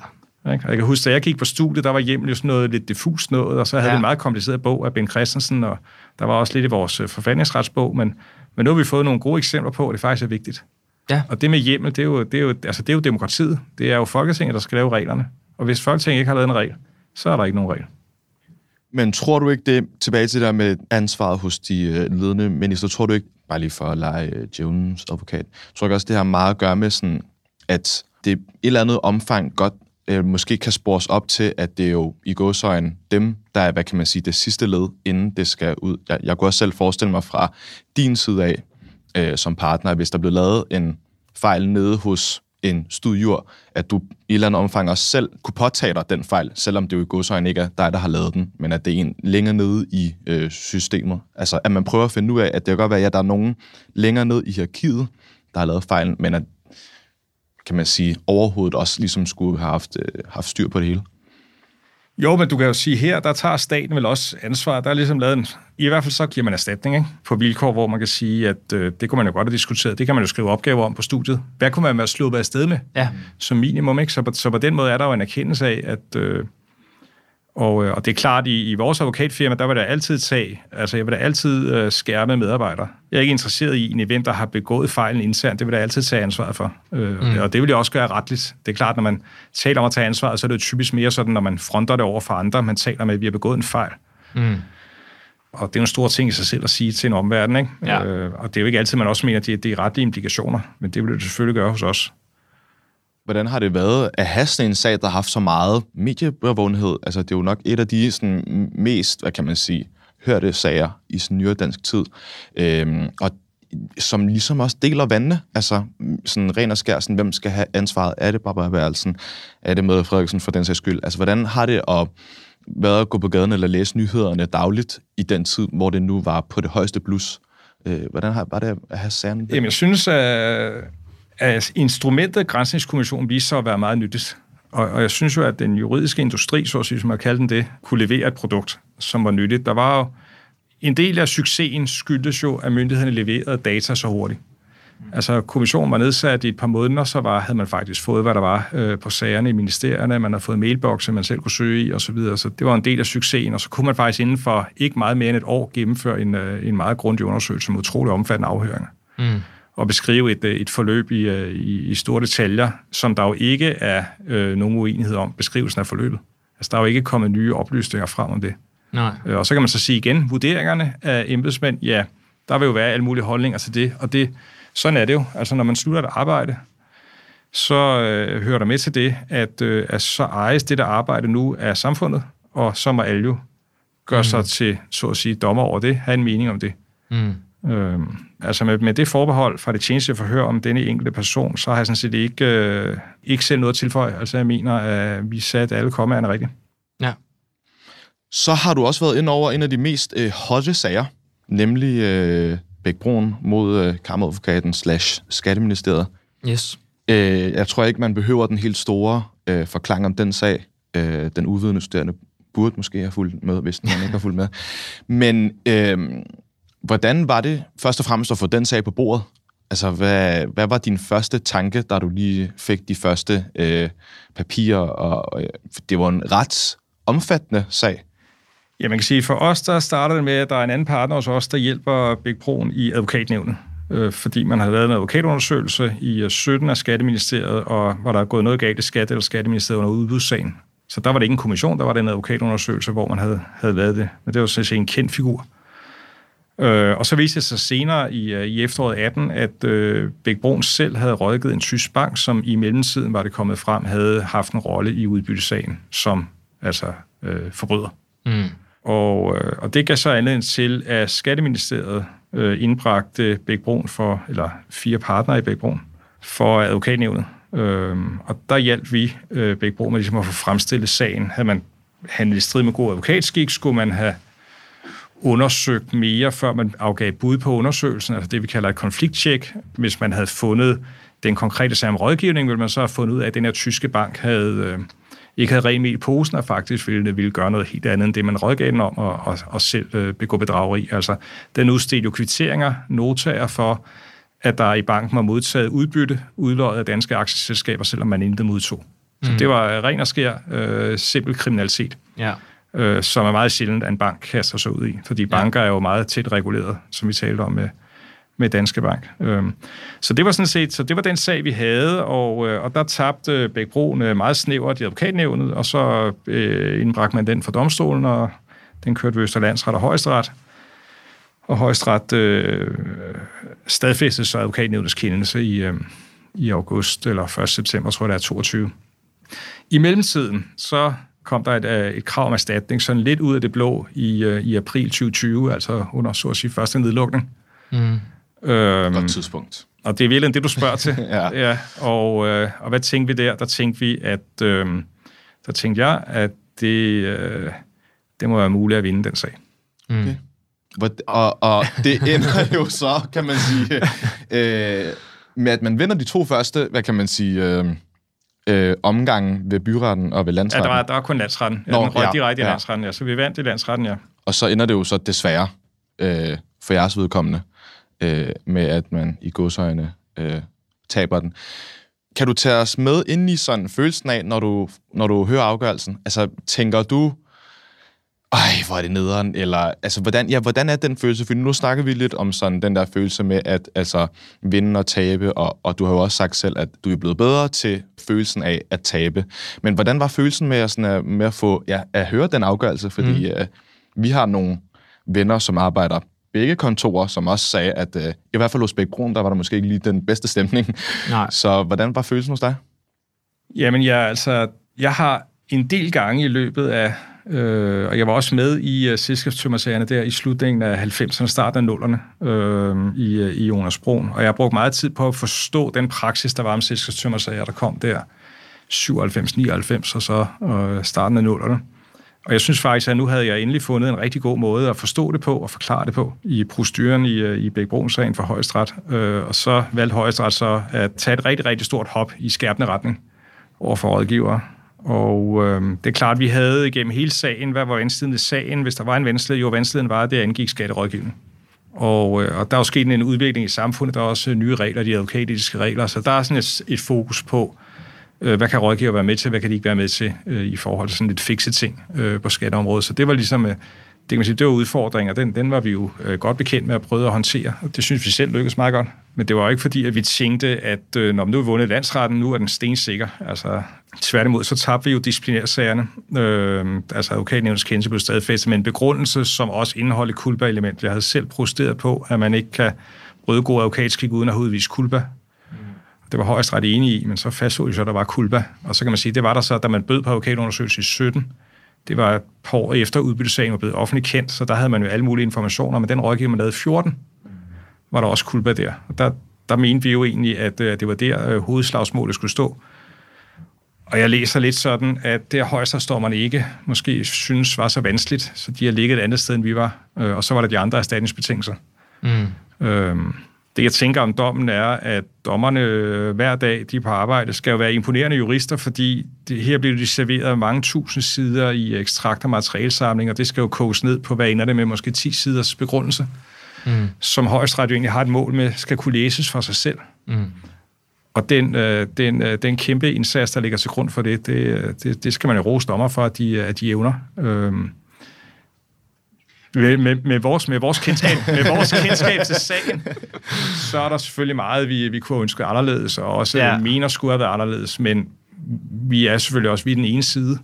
Ikke? Og Jeg kan huske, da jeg gik på studiet, der var hjemmel jo sådan noget lidt diffust noget, og så havde Ja. vi en meget kompliceret bog af Ben Christensen, og der var også lidt i vores øh, forfatningsretsbog, men, men nu har vi fået nogle gode eksempler på, at det faktisk er vigtigt. Ja. Og det med hjemmel, det er, jo, det, er jo, altså det er jo demokratiet. Det er jo Folketinget, der skal lave reglerne. Og hvis Folketinget ikke har lavet en regel, så er der ikke nogen regel. Men tror du ikke det, tilbage til der med ansvaret hos de øh, ledende minister, tror du ikke, bare lige for at lege øh, djævelens advokat, tror du ikke også, det har meget at gøre med sådan, at det i et eller andet omfang godt øh, måske kan spores op til, at det er jo i gåsøjen dem, der er, hvad kan man sige, det sidste led, inden det skal ud. Jeg, jeg kunne også selv forestille mig fra din side af, øh, som partner, hvis der blev lavet en fejl nede hos en studjur, at du i et eller andet omfang også selv kunne påtage dig den fejl, selvom det jo i godsøjne ikke er dig, der har lavet den, men at det er en længere nede i øh, systemet. Altså, at man prøver at finde ud af, at det kan godt være, at ja, der er nogen længere nede i hierarkiet, der har lavet fejlen, men at, kan man sige, overhovedet også ligesom skulle have haft, øh, haft styr på det hele. Jo, men du kan jo sige her, der tager staten vel også ansvar. Der er ligesom lavet en... I hvert fald så giver man erstatning ikke? på vilkår, hvor man kan sige, at øh, det kunne man jo godt have diskuteret. Det kan man jo skrive opgaver om på studiet. Hvad kunne man være sluppet afsted med? Ja. som minimum. Ikke? Så, på, så på den måde er der jo en erkendelse af, at... Øh, og, øh, og det er klart, i, i vores advokatfirma, der vil der altid tage, altså jeg vil da altid øh, skærme medarbejdere. Jeg er ikke interesseret i en event, der har begået fejlen internt, det vil jeg altid tage ansvaret for. Øh, mm. Og det vil jeg også gøre retligt. Det er klart, når man taler om at tage ansvaret, så er det jo typisk mere sådan, når man fronter det over for andre, man taler med, at vi har begået en fejl. Mm. Og det er jo en stor ting i sig selv at sige til en omverden, ikke? Ja. Øh, og det er jo ikke altid, man også mener, at det, det er retlige implikationer, men det vil det selvfølgelig gøre hos os. Hvordan har det været at have sådan en sag, der har haft så meget mediebevågenhed? Altså, det er jo nok et af de sådan, mest, hvad kan man sige, hørte sager i sådan nyere dansk tid. Øhm, og som ligesom også deler vandene. Altså, sådan ren og skær, sådan, hvem skal have ansvaret? Er det Barbara Værelsen? Er det med Frederiksen for den sags skyld? Altså, hvordan har det at været at gå på gaden eller læse nyhederne dagligt i den tid, hvor det nu var på det højeste blus? Øh, hvordan har, var det at have sagen? Jamen, jeg synes, at, at instrumentet Grænsningskommissionen viste sig at være meget nyttigt. Og, og jeg synes jo, at den juridiske industri, så at sige, som jeg kalder den det, kunne levere et produkt, som var nyttigt. Der var jo en del af succesen skyldtes jo, at myndighederne leverede data så hurtigt. Altså, kommissionen var nedsat i et par måneder, så var, havde man faktisk fået, hvad der var øh, på sagerne i ministerierne. Man havde fået mailbokse, man selv kunne søge i osv. Så, videre. så det var en del af succesen, og så kunne man faktisk inden for ikke meget mere end et år gennemføre en, øh, en meget grundig undersøgelse med utrolig omfattende afhøringer. Mm. Og beskrive et, øh, et forløb i, øh, i, i store detaljer, som der jo ikke er øh, nogen uenighed om beskrivelsen af forløbet. Altså, der er jo ikke kommet nye oplysninger frem om det. Nej. Øh, Og så kan man så sige igen, vurderingerne af embedsmænd, ja, der vil jo være alle mulige holdninger til det, og det, sådan er det jo. Altså, når man slutter et arbejde, så øh, hører der med til det, at, øh, at så ejes det der arbejde nu af samfundet, og så må alle jo gøre mm. sig til, så at sige, dommer over det, have en mening om det. Mm. Øhm, altså med, med det forbehold fra det tjeneste forhør om denne enkelte person, så har jeg sådan set ikke, øh, ikke selv noget at tilføje. Altså jeg mener, at vi satte alle kommaerne rigtigt. Ja. Så har du også været ind over en af de mest øh, hotte sager, nemlig øh, Bæk Broen mod øh, kammeradvokaten slash skatteministeriet. Yes. Øh, jeg tror ikke, man behøver den helt store øh, forklaring om den sag. Øh, den uvidende studerende burde måske have fulgt med, hvis den ikke har fulgt med. Men øh, hvordan var det først og fremmest at få den sag på bordet? Altså, hvad, hvad var din første tanke, da du lige fik de første øh, papirer? Og, og, øh, det var en ret omfattende sag. Ja, man kan sige, for os, der starter det med, at der er en anden partner hos os, der hjælper Bæk Broen i advokatnævnet. Øh, fordi man har lavet en advokatundersøgelse i øh, 17 af Skatteministeriet, og hvor der er gået noget galt i Skat eller Skatteministeriet under udbudssagen. Så der var det ikke en kommission, der var det en advokatundersøgelse, hvor man havde, havde lavet det. Men det var sådan set en kendt figur. Øh, og så viste det sig senere i, øh, i efteråret 18, at øh, Bæk Bruns selv havde rådgivet en tysk bank, som i mellemtiden var det kommet frem, havde haft en rolle i udbyttesagen som altså øh, forbryder. Mm. Og, øh, og det gav så anledning til, at Skatteministeriet øh, indbragte Bæk Brun for, eller fire partnere i Bæk Brun, for advokatnævnet. Øh, og der hjalp vi øh, Bæk Brun med ligesom at få fremstillet sagen. Havde man handlet i strid med god advokatskik, skulle man have undersøgt mere, før man afgav bud på undersøgelsen, altså det, vi kalder et konflikttjek. Hvis man havde fundet den konkrete sag om rådgivning, ville man så have fundet ud af, at den her tyske bank havde, øh, ikke havde rent i posen, og faktisk ville, ville gøre noget helt andet end det, man rådgav den om, og, og, og selv øh, begå bedrageri. Altså, den udstedte jo kvitteringer, notager for, at der i banken var modtaget udbytte, udløjet af danske aktieselskaber, selvom man intet modtog. Så mm. det var ren og skær øh, simpel kriminalitet. Ja. Øh, som er meget sjældent, at en bank kaster sig ud i. Fordi banker ja. er jo meget tæt reguleret, som vi talte om med, med Danske Bank. Øhm, så det var sådan set, så det var den sag, vi havde, og, øh, og der tabte Bækbroen øh, meget snævert i advokatnævnet, og så øh, indbragte man den for domstolen, og den kørte ved Østerlandsret og Højesteret. Og Højesteret øh, stadfæstede så advokatnævnets kendelse i, øh, i august, eller 1. september, tror jeg det er 22. I mellemtiden, så kom der et, øh, et krav om erstatning, sådan lidt ud af det blå i, øh, i april 2020, altså under så at sige første nedlukning. Mm. Øhm, Godt tidspunkt. Og det er virkelig det, du spørger til. ja. ja. Og, øh, og hvad tænkte vi der? Der tænkte vi, at øh, der tænkte jeg, at det, øh, det må være muligt at vinde den sag. Mm. Okay. Og, og det ender jo så, kan man sige, øh, med at man vinder de to første, hvad kan man sige, øh, øh, omgange ved byretten og ved landsretten. Ja, der var, der var kun landsretten. Ja, Nå, den røg ja, direkte ja. i landsretten, ja. Så vi vandt i landsretten, ja. Og så ender det jo så desværre øh, for jeres vedkommende øh, med, at man i godsøjne øh, taber den. Kan du tage os med ind i sådan følelsen af, når du, når du hører afgørelsen? Altså, tænker du, ej, hvor er det nederen, eller, altså, hvordan, ja, hvordan er den følelse? For nu snakker vi lidt om sådan den der følelse med at altså, vinde og tabe, og, og du har jo også sagt selv, at du er blevet bedre til følelsen af at tabe. Men hvordan var følelsen med at, sådan, med at få, ja, at høre den afgørelse? Fordi mm. uh, vi har nogle venner, som arbejder begge kontorer, som også sagde, at uh, i hvert fald hos Bækbroen, der var der måske ikke lige den bedste stemning. Nej. Så hvordan var følelsen hos dig? Jamen, jeg, altså, jeg har en del gange i løbet af Øh, og jeg var også med i uh, selskabstømmersagerne der i slutningen af 90'erne, starten af 0'erne øh, i, øh, i Jonas Broen. Og jeg har brugt meget tid på at forstå den praksis, der var om selskabstømmersager, der kom der 97, 99 og så øh, starten af 0'erne. Og jeg synes faktisk, at nu havde jeg endelig fundet en rigtig god måde at forstå det på og forklare det på i proceduren i, øh, i Bækbroen-sagen for Højesteret. Øh, og så valgte Højesteret så at tage et rigtig, rigtig stort hop i skærpende retning over for rådgivere. Og øh, det er klart, at vi havde igennem hele sagen, hvad var vanskeligheden i sagen? Hvis der var en vanskelighed, jo vanskeligheden var, at det angik skatterådgivning. Og, øh, og der er jo sket en udvikling i samfundet, der er også nye regler, de advokatiske regler, så der er sådan et, et fokus på, øh, hvad kan rådgiver være med til, hvad kan de ikke være med til øh, i forhold til sådan lidt fikse ting øh, på skatteområdet. Så det var ligesom, øh, det kan man sige, det var udfordringer, den, den var vi jo øh, godt bekendt med at prøve at håndtere, det synes vi selv lykkedes meget godt. Men det var jo ikke fordi, at vi tænkte, at øh, når vi nu har vundet landsretten, nu er den stensikker. Altså, tværtimod, så tabte vi jo disciplinærsagerne. Øh, altså, advokatnævnets kendelse blev stadfæstet med en begrundelse, som også indeholdt kulpa-element. Jeg havde selv protesteret på, at man ikke kan bryde god advokatskik uden at have udvist kulpa. Det var højst ret enige i, men så fastslog de så, at der var kulpa. Og så kan man sige, det var der så, da man bød på advokatundersøgelse i 17. Det var et par år efter udbyttesagen var blevet offentligt kendt, så der havde man jo alle mulige informationer, men den rådgiver, man lavede 14, var der også kulpa der. Og der, der mente vi jo egentlig, at, at det var der øh, hovedslagsmålet skulle stå. Og jeg læser lidt sådan, at det højesterstormerne ikke måske synes var så vanskeligt, så de har ligget et andet sted, end vi var. Øh, og så var der de andre erstatningsbetingelser. Mm. Øhm, det, jeg tænker om dommen, er, at dommerne øh, hver dag, de på arbejde, skal jo være imponerende jurister, fordi det, her bliver de serveret mange tusind sider i ekstrakt og materialsamling, og det skal jo koges ned på, hvad ender det med måske 10 siders begrundelse, mm. som højesteret jo egentlig har et mål med, skal kunne læses for sig selv. Mm. Og den, øh, den, øh, den kæmpe indsats, der ligger til grund for det, det, det, det skal man jo rose dommer for, at de, at de evner. Øhm, med, med, med, vores, med, vores kendskab, med vores kendskab til sagen, så er der selvfølgelig meget, vi, vi kunne ønske anderledes, og også ja. mener skulle have været anderledes, men vi er selvfølgelig også vi er den ene side.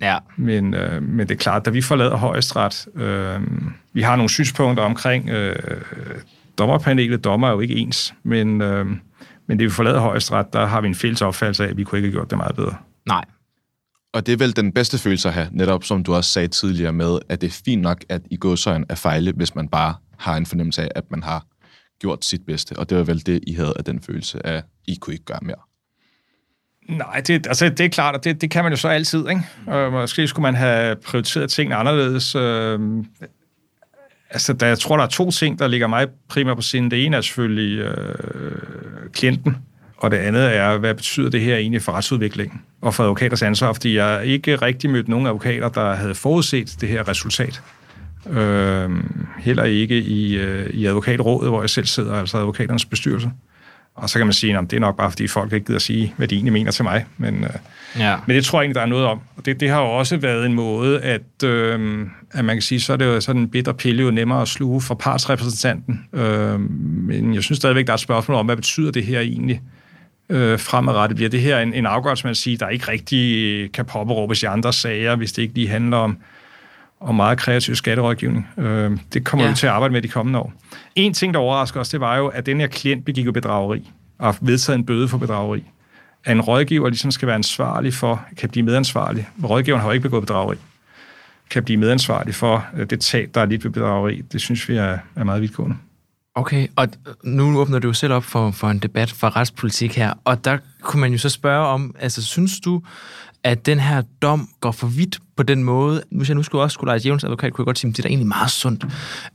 Ja. Men, øh, men det er klart, da vi forlader højesteret, øh, vi har nogle synspunkter omkring øh, dommerpanelet. Dommer er jo ikke ens, men, øh, men det vi forlader højesteret, der har vi en fælles opfattelse af, at vi kunne ikke have gjort det meget bedre. Nej, og det er vel den bedste følelse at have, netop som du også sagde tidligere med, at det er fint nok, at i gåsøjen er fejle, hvis man bare har en fornemmelse af, at man har gjort sit bedste. Og det var vel det, I havde af den følelse af, at I kunne ikke gøre mere. Nej, det, altså, det er klart, og det, det kan man jo så altid. Ikke? Og måske skulle man have prioriteret tingene anderledes. Øh, altså, der, jeg tror, der er to ting, der ligger mig primært på sinde. Det ene er selvfølgelig øh, klienten, og det andet er, hvad betyder det her egentlig for retsudviklingen og for advokaters ansvar? Fordi jeg ikke rigtig mødt nogen advokater, der havde forudset det her resultat. Øh, heller ikke i, øh, i advokatrådet, hvor jeg selv sidder, altså advokaternes bestyrelse. Og så kan man sige, at det er nok bare, fordi folk ikke gider at sige, hvad de egentlig mener til mig. Men, øh, Ja. men det tror jeg egentlig, der er noget om. Og det, det har jo også været en måde, at, øh, at man kan sige, så er det jo sådan en bitter pille jo nemmere at sluge for partsrepræsentanten. Øh, men jeg synes stadigvæk, der er et spørgsmål om, hvad betyder det her egentlig øh, fremadrettet? Bliver det her en, en afgørelse, man siger, der ikke rigtig kan påberåbes i andre sager, hvis det ikke lige handler om, om meget kreativ skatterådgivning. Øh, det kommer Ja. vi til at arbejde med de kommende år. En ting, der overrasker os, det var jo, at den her klient begik jo bedrageri og har vedtaget en bøde for bedrageri. At en rådgiver ligesom skal være ansvarlig for, kan blive medansvarlig. Rådgiveren har jo ikke begået bedrageri. Kan blive medansvarlig for øh, det tab, der er lidt ved bedrageri. Det synes vi er, er meget vidtgående. Okay, og nu åbner du jo selv op for, for en debat for retspolitik her, og der kunne man jo så spørge om, altså synes du, at den her dom går for vidt på den måde, hvis jeg nu skulle også skulle lege jævns advokat, kunne jeg godt sige, at det er da egentlig meget sundt,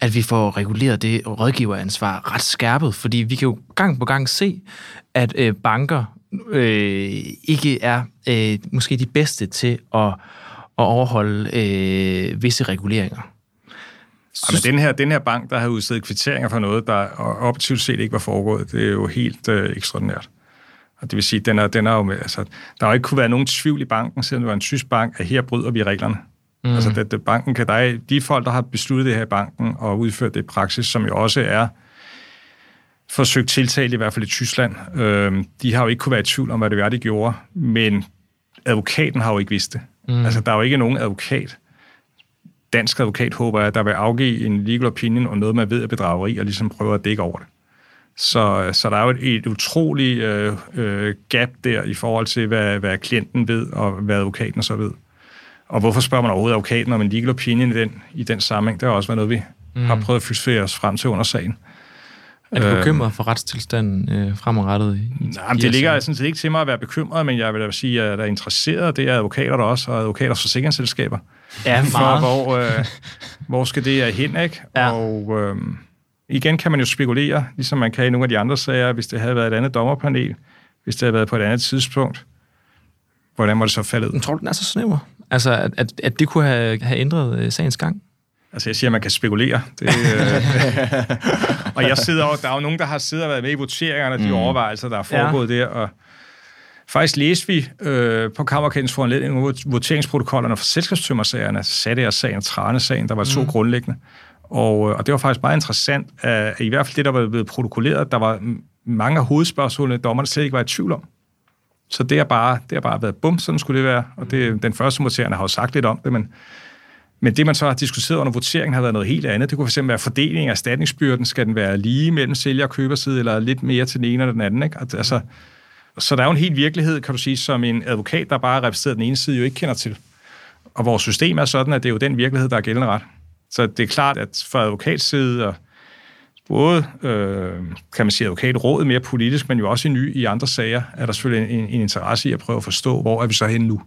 at vi får reguleret det rådgiveransvar ret skærpet, fordi vi kan jo gang på gang se, at øh, banker øh, ikke er øh, måske de bedste til at, at overholde øh, visse reguleringer. Ja, men den her, den her bank, der har udstedt kvitteringer for noget, der objektivt set ikke var foregået, det er jo helt øh, ekstraordinært. Og det vil sige, den er, den er jo med, altså, der har jo ikke kunne være nogen tvivl i banken, selvom det var en tysk bank, at her bryder vi reglerne. Mm. Altså, det, det, banken kan, der er, de folk, der har besluttet det her i banken og udført det i praksis, som jo også er forsøgt tiltalt, i hvert fald i Tyskland, øh, de har jo ikke kunne være i tvivl om, hvad det var, de gjorde, men advokaten har jo ikke vidst det. Mm. Altså, der er jo ikke nogen advokat, dansk advokat, håber jeg, der vil afgive en legal opinion om noget, man ved er bedrageri, og ligesom prøve at dække over det. Så, så der er jo et, et utroligt øh, øh, gap der i forhold til, hvad, hvad klienten ved, og hvad advokaten så ved. Og hvorfor spørger man overhovedet advokaten om en legal opinion i den, i den sammenhæng? Det har også været noget, vi mm. har prøvet at filosofere os frem til under sagen. Er du bekymret for retstilstanden øh, fremadrettet? I, Nej, men det ligger sådan set ikke til mig at være bekymret, men jeg vil da sige, at jeg er interesseret. Det er advokater der også, og advokaters forsikringsselskaber. Ja, For meget. hvor, øh, hvor skal det hen, ikke? Ja. Og øh, igen kan man jo spekulere, ligesom man kan i nogle af de andre sager, hvis det havde været et andet dommerpanel, hvis det havde været på et andet tidspunkt, hvordan var det så faldet ud? Jeg tror, den er så snæver. Altså, at, at, at det kunne have, have ændret øh, sagens gang. Altså, jeg siger, at man kan spekulere. Det, øh, og jeg sidder over, der er jo nogen, der har siddet og været med i voteringerne, de overvejelser, der er foregået ja. der, og faktisk læste vi øh, på Kammerkendens foranledning af voteringsprotokollerne for selskabstømmersagerne, Satte-sagen og Trane-sagen, der var to mm. grundlæggende. Og, øh, og det var faktisk meget interessant, at i hvert fald det, der var blevet protokolleret, der var mange af hovedspørgsmålene, dommerne slet ikke var i tvivl om. Så det har bare, det har bare været bum, sådan skulle det være. Og det, den første voterende har jo sagt lidt om det, men men det, man så har diskuteret under voteringen, har været noget helt andet. Det kunne fx være fordeling af erstatningsbyrden. Skal den være lige mellem sælger og køberside, eller lidt mere til den ene eller den anden? Ikke? Altså, så der er jo en helt virkelighed, kan du sige, som en advokat, der bare repræsenterer den ene side, jo ikke kender til. Og vores system er sådan, at det er jo den virkelighed, der er gældende ret. Så det er klart, at for advokatside og både, øh, kan man sige, advokatrådet mere politisk, men jo også i ny i andre sager, er der selvfølgelig en, en interesse i at prøve at forstå, hvor er vi så henne nu.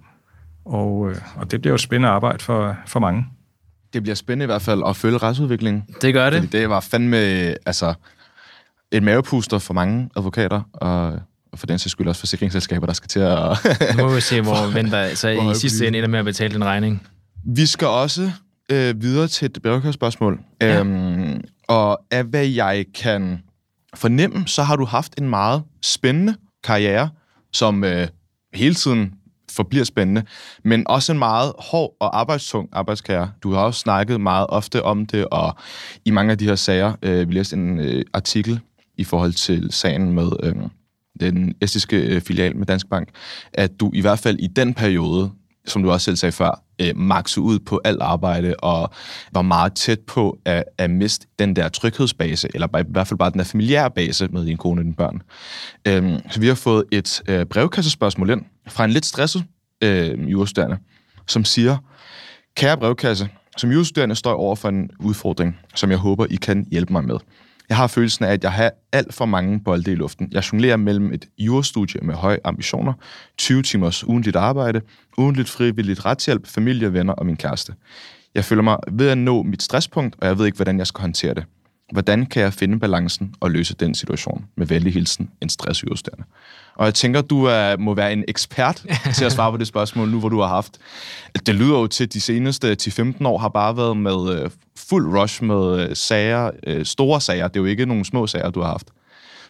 Og, øh, og det bliver jo et spændende arbejde for, for mange. Det bliver spændende i hvert fald at følge retsudviklingen. Det gør Fordi det. det var fandme altså, et mavepuster for mange advokater, og, og for den sags skyld også forsikringsselskaber, der skal til at... Nu må vi se, hvor venter så hvor i sidste ende ender med at betale den regning. Vi skal også øh, videre til et brevkørespørgsmål. Ja. Øhm, og af hvad jeg kan fornemme, så har du haft en meget spændende karriere, som øh, hele tiden forbliver spændende, men også en meget hård og arbejdstung arbejdskære. Du har også snakket meget ofte om det, og i mange af de her sager, øh, vi læste en øh, artikel i forhold til sagen med øh, den estiske øh, filial med Dansk Bank, at du i hvert fald i den periode, som du også selv sagde før, øh, makse ud på alt arbejde og var meget tæt på at, at miste den der tryghedsbase, eller i hvert fald bare den der familiære base med din kone og dine børn. Øhm, så vi har fået et øh, brevkassespørgsmål ind fra en lidt stresset øh, jurastuderende, som siger, kære brevkasse, som jurastuderende står jeg over for en udfordring, som jeg håber, I kan hjælpe mig med. Jeg har følelsen af, at jeg har alt for mange bolde i luften. Jeg jonglerer mellem et jurastudie med høje ambitioner, 20 timers ugentligt arbejde, ugentligt frivilligt retshjælp, familie, venner og min kæreste. Jeg føler mig ved at nå mit stresspunkt, og jeg ved ikke, hvordan jeg skal håndtere det. Hvordan kan jeg finde balancen og løse den situation? Med venlig hilsen, en stressudstående. Og jeg tænker, du er, må være en ekspert til at svare på det spørgsmål nu, hvor du har haft. Det lyder jo til, at de seneste 10-15 år har bare været med øh, fuld rush med øh, sager, øh, store sager. Det er jo ikke nogle små sager, du har haft.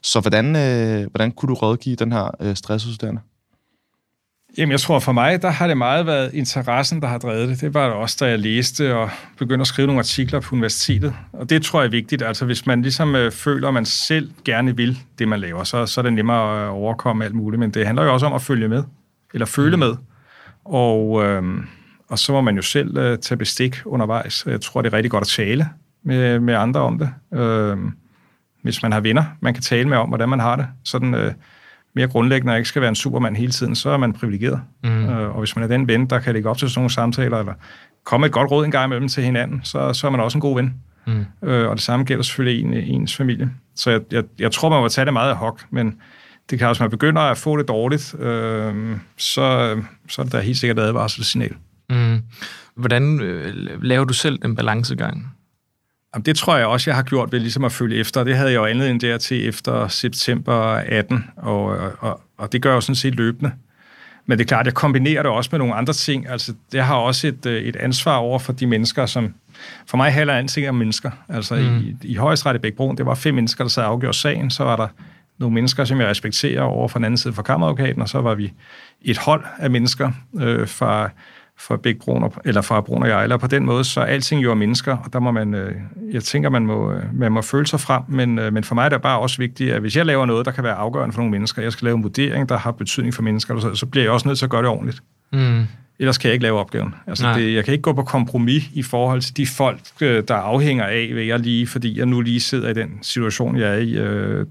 Så hvordan, hvordan kunne du rådgive den her stressudstående? Jamen, jeg tror for mig, der har det meget været interessen, der har drevet det. Det var det også, da jeg læste og begyndte at skrive nogle artikler på universitetet. Og det tror jeg er vigtigt. Altså, hvis man ligesom øh, føler, at man selv gerne vil det, man laver, så, så er det nemmere at overkomme alt muligt. Men det handler jo også om at følge med, eller føle mm. med. Og, øh, og så må man jo selv øh, tage bestik undervejs. Jeg tror, det er rigtig godt at tale med, med andre om det. Øh, hvis man har venner, man kan tale med om, hvordan man har det. Sådan... Øh, mere grundlæggende, og ikke skal være en supermand hele tiden, så er man privilegeret. Mm. Øh, og hvis man er den ven, der kan lægge op til sådan nogle samtaler, eller komme et godt råd en gang imellem til hinanden, så, så er man også en god ven. Mm. Øh, og det samme gælder selvfølgelig en, ens familie. Så jeg, jeg, jeg tror, man må tage det meget af hok, men det kan også, man begynder at få det dårligt, øh, så, så er det da helt sikkert advarselssignal. Mm. Hvordan øh, laver du selv den balancegang? Jamen, det tror jeg også, jeg har gjort ved ligesom at følge efter. Det havde jeg jo anledning der til efter september 18, og, og, og det gør jeg jo sådan set løbende. Men det er klart, jeg kombinerer det også med nogle andre ting. Altså, det har også et, øh, et ansvar over for de mennesker, som... For mig handler alting om mennesker. Altså, mm. i, i højesteret i Bækbroen, det var fem mennesker, der sad og afgjorde sagen. Så var der nogle mennesker, som jeg respekterer over for den anden side for kammeradvokaten, og så var vi et hold af mennesker øh, fra for begge Brun, eller fra Brun og Ejler. På den måde, så er alting jo er mennesker, og der må man, øh, jeg tænker, man må, øh, man må føle sig frem, men, øh, men for mig er det bare også vigtigt, at hvis jeg laver noget, der kan være afgørende for nogle mennesker, jeg skal lave en vurdering, der har betydning for mennesker, så, så bliver jeg også nødt til at gøre det ordentligt. Mm. Ellers kan jeg ikke lave opgaven. Altså det, jeg kan ikke gå på kompromis i forhold til de folk, der afhænger af, hvad jeg lige, fordi jeg nu lige sidder i den situation, jeg er i,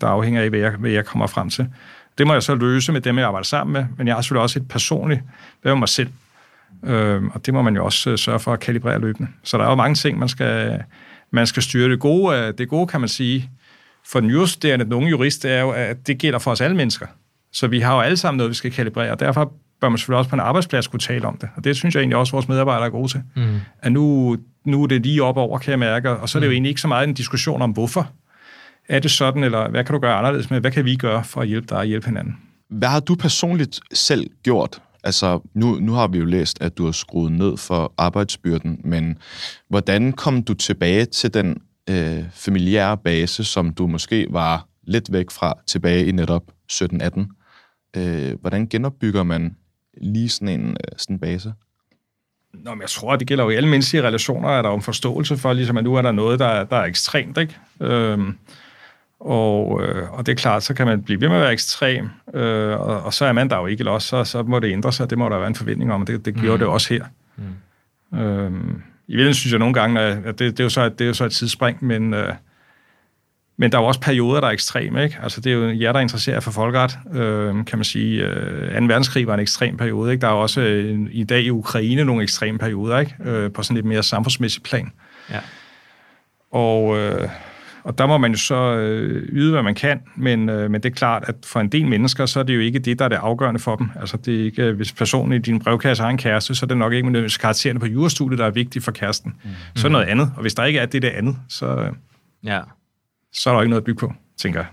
der afhænger af, hvad jeg, hvad jeg kommer frem til. Det må jeg så løse med dem, jeg arbejder sammen med, men jeg har selvfølgelig også et personligt, hvad med mig selv, Øh, og det må man jo også øh, sørge for at kalibrere løbende. Så der er jo mange ting, man skal, man skal styre. Det gode, øh, det gode kan man sige, for den justerende, den unge jurist, det er jo, at det gælder for os alle mennesker. Så vi har jo alle sammen noget, vi skal kalibrere, og derfor bør man selvfølgelig også på en arbejdsplads kunne tale om det. Og det synes jeg egentlig også, at vores medarbejdere er gode til. Mm. At nu, nu er det lige op over, kan jeg mærke, og så er det jo mm. egentlig ikke så meget en diskussion om, hvorfor er det sådan, eller hvad kan du gøre anderledes med, hvad kan vi gøre for at hjælpe dig og hjælpe hinanden? Hvad har du personligt selv gjort Altså, nu, nu har vi jo læst, at du har skruet ned for arbejdsbyrden, men hvordan kom du tilbage til den øh, familiære base, som du måske var lidt væk fra tilbage i netop 17-18? Øh, hvordan genopbygger man lige sådan en øh, sådan base? Nå, men jeg tror, at det gælder jo i alle menneskelige relationer, at der er en forståelse for, ligesom at nu er der noget, der, der er ekstremt, ikke? Øh, og, øh, og det er klart, så kan man blive ved med at være ekstrem, øh, og, og så er man der jo ikke, eller også, så, så må det ændre sig, det må der være en forventning om, og det, det gjorde mm. det også her. Mm. Øh, I virkeligheden synes jeg nogle gange, at det, det, er, jo så, det er jo så et tidsspring, men, øh, men der er jo også perioder, der er ekstreme, ikke? Altså, det er jo jer, der er interesseret for folkeret, øh, kan man sige. Øh, 2. verdenskrig var en ekstrem periode, ikke? Der er også øh, i dag i Ukraine nogle ekstreme perioder, ikke? Øh, på sådan lidt mere samfundsmæssig plan. Ja. Og... Øh, og der må man jo så øh, yde, hvad man kan, men, øh, men det er klart, at for en del mennesker, så er det jo ikke det, der er det afgørende for dem. Altså, det er ikke, øh, hvis personen i din brevkasse har en kæreste, så er det nok ikke nødvendigvis karaktererne på jurastudiet, der er vigtigt for kæresten. Mm. Så er noget andet. Og hvis der ikke er det, der andet, så, ja. så er der ikke noget at bygge på, tænker jeg.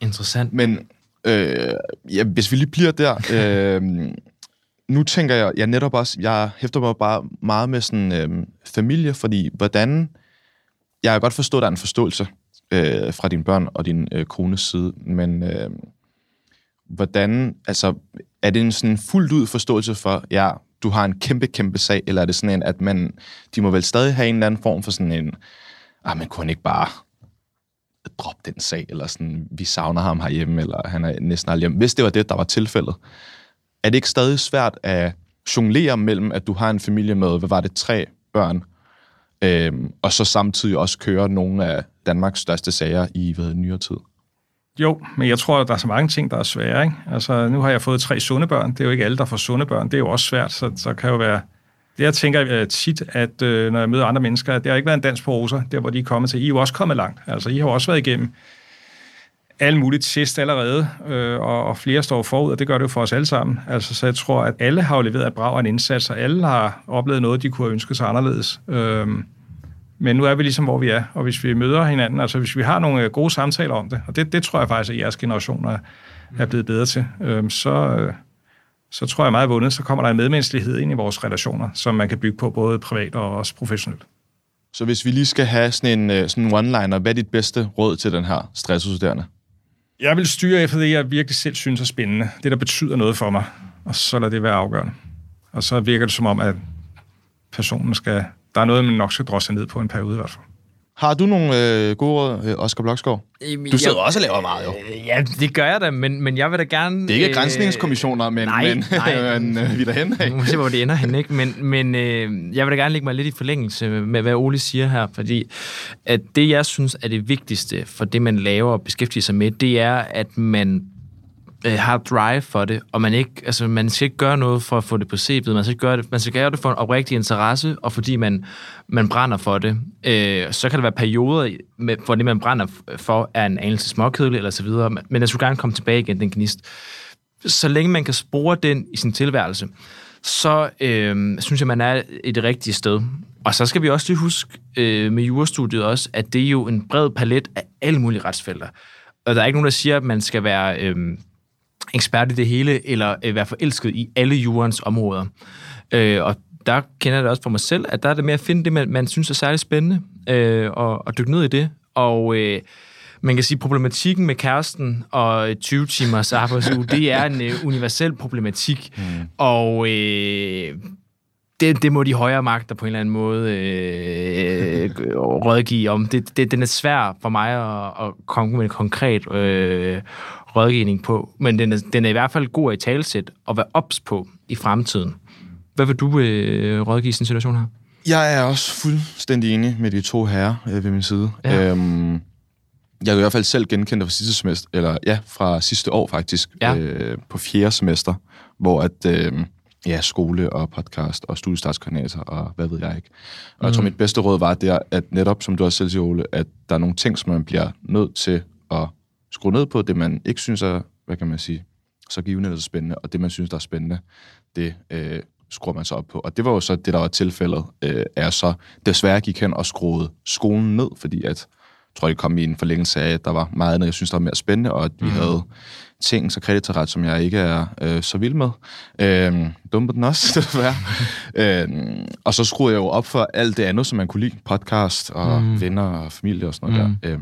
Interessant. Men øh, ja, hvis vi lige bliver der... Øh, nu tænker jeg, jeg netop også, jeg hæfter mig bare meget med sådan øh, familie, fordi hvordan, jeg har godt forstået, at der er en forståelse øh, fra dine børn og din øh, kones side, men øh, hvordan, altså, er det en sådan fuldt ud forståelse for, ja, du har en kæmpe, kæmpe sag, eller er det sådan en, at man, de må vel stadig have en eller anden form for sådan en, ah, man kunne ikke bare droppe den sag, eller sådan, vi savner ham herhjemme, eller han er næsten aldrig hjemme. Hvis det var det, der var tilfældet, er det ikke stadig svært at jonglere mellem, at du har en familie med, hvad var det, tre børn, øhm, og så samtidig også køre nogle af Danmarks største sager i hvad, nyere tid. Jo, men jeg tror, at der er så mange ting, der er svære. Ikke? Altså, nu har jeg fået tre sunde børn. Det er jo ikke alle, der får sunde børn. Det er jo også svært, så, så kan jo være... Det jeg tænker øh, tit, at øh, når jeg møder andre mennesker, at det har ikke været en dans på roser, der hvor de er kommet til. I er jo også kommet langt. Altså, I har jo også været igennem alle mulige test allerede, øh, og, og flere står forud, og det gør det jo for os alle sammen. Altså, så jeg tror, at alle har jo leveret et brag en indsats, og alle har oplevet noget, de kunne have ønsket sig anderledes. Øh, Men nu er vi ligesom, hvor vi er, og hvis vi møder hinanden, altså hvis vi har nogle øh, gode samtaler om det, og det, det tror jeg faktisk, at jeres generation er, er blevet bedre til, øh, så, øh, så tror jeg meget vundet, så kommer der en medmenneskelighed ind i vores relationer, som man kan bygge på både privat og også professionelt. Så hvis vi lige skal have sådan en, øh, sådan en one-liner, hvad er dit bedste råd til den her stressudstuderende? Jeg vil styre efter det, jeg virkelig selv synes er spændende. Det, der betyder noget for mig. Og så lader det være afgørende. Og så virker det som om, at personen skal... Der er noget, man nok skal drosse ned på en periode i hvert fald. Har du nogle øh, gode råd, øh, Oscar Blokskov? Du sidder også og laver meget, jo. Øh, Ja, det gør jeg da, men, men jeg vil da gerne... Det er ikke grænsningskommissioner, men, nej, men, nej. men øh, vi er derhen af. Nu må se, hvor det ender hen, ikke? Men, men øh, jeg vil da gerne lægge mig lidt i forlængelse med, hvad Ole siger her, fordi at det, jeg synes er det vigtigste for det, man laver og beskæftiger sig med, det er, at man øh, har drive for det, og man ikke, altså man skal ikke gøre noget for at få det på CV'et, man skal ikke gøre det, man skal gøre det for en oprigtig interesse, og fordi man, man brænder for det. Øh, så kan der være perioder, med, hvor det, man brænder for, er en anelse småkedelig eller så videre, men men jeg skulle gerne komme tilbage igen, den gnist. Så længe man kan spore den i sin tilværelse, så øh, synes jeg, man er i det rigtige sted. Og så skal vi også lige huske øh, med jurastudiet også, at det er jo en bred palet af alle mulige retsfelter. Og der er ikke nogen, der siger, at man skal være øh, ekspert i det hele, eller øh, være forelsket i alle jurens områder. Øh, og der kender jeg det også for mig selv, at der er det med at finde det, man, man synes er særlig spændende, øh, og, og dykke ned i det. Og øh, man kan sige, problematikken med kæresten og 20 timers arbejdsuge, det er en øh, universel problematik. Mm. Og øh, det, det må de højere magter på en eller anden måde øh, rådgive om. Det, det, den er svær for mig at, at komme med konkret øh, rådgivning på, men den er, den er i hvert fald god at i talsæt og være ops på i fremtiden. Hvad vil du øh, rådgive i sådan en situation her? Jeg er også fuldstændig enig med de to herrer øh, ved min side. Ja. Øhm, jeg kan i hvert fald selv genkende fra sidste semester, eller ja, fra sidste år faktisk, Ja. øh, på fjerde semester, hvor at, øh, ja, skole og podcast og studiestartskoordinator og hvad ved jeg ikke. Og jeg tror, mit bedste råd var der, at netop, som du også selv siger, Ole, at der er nogle ting, som man bliver nødt til at skrue ned på, det man ikke synes er, hvad kan man sige, så givende eller så spændende, og det, man synes, der er spændende, det øh, skruer man så op på. Og det var jo så det, der var tilfældet, øh, er så desværre gik hen og skruede skolen ned, fordi at, jeg tror, det kom i en forlængelse af, at der var meget andet, jeg synes, der var mere spændende, og at vi mm. havde ting så krediteret, som jeg ikke er øh, så vild med. Øh, dumme den også, desværre. øh, og så skruede jeg jo op for alt det andet, som man kunne lide. Podcast og mm. venner og familie og sådan noget mm. der. Øh,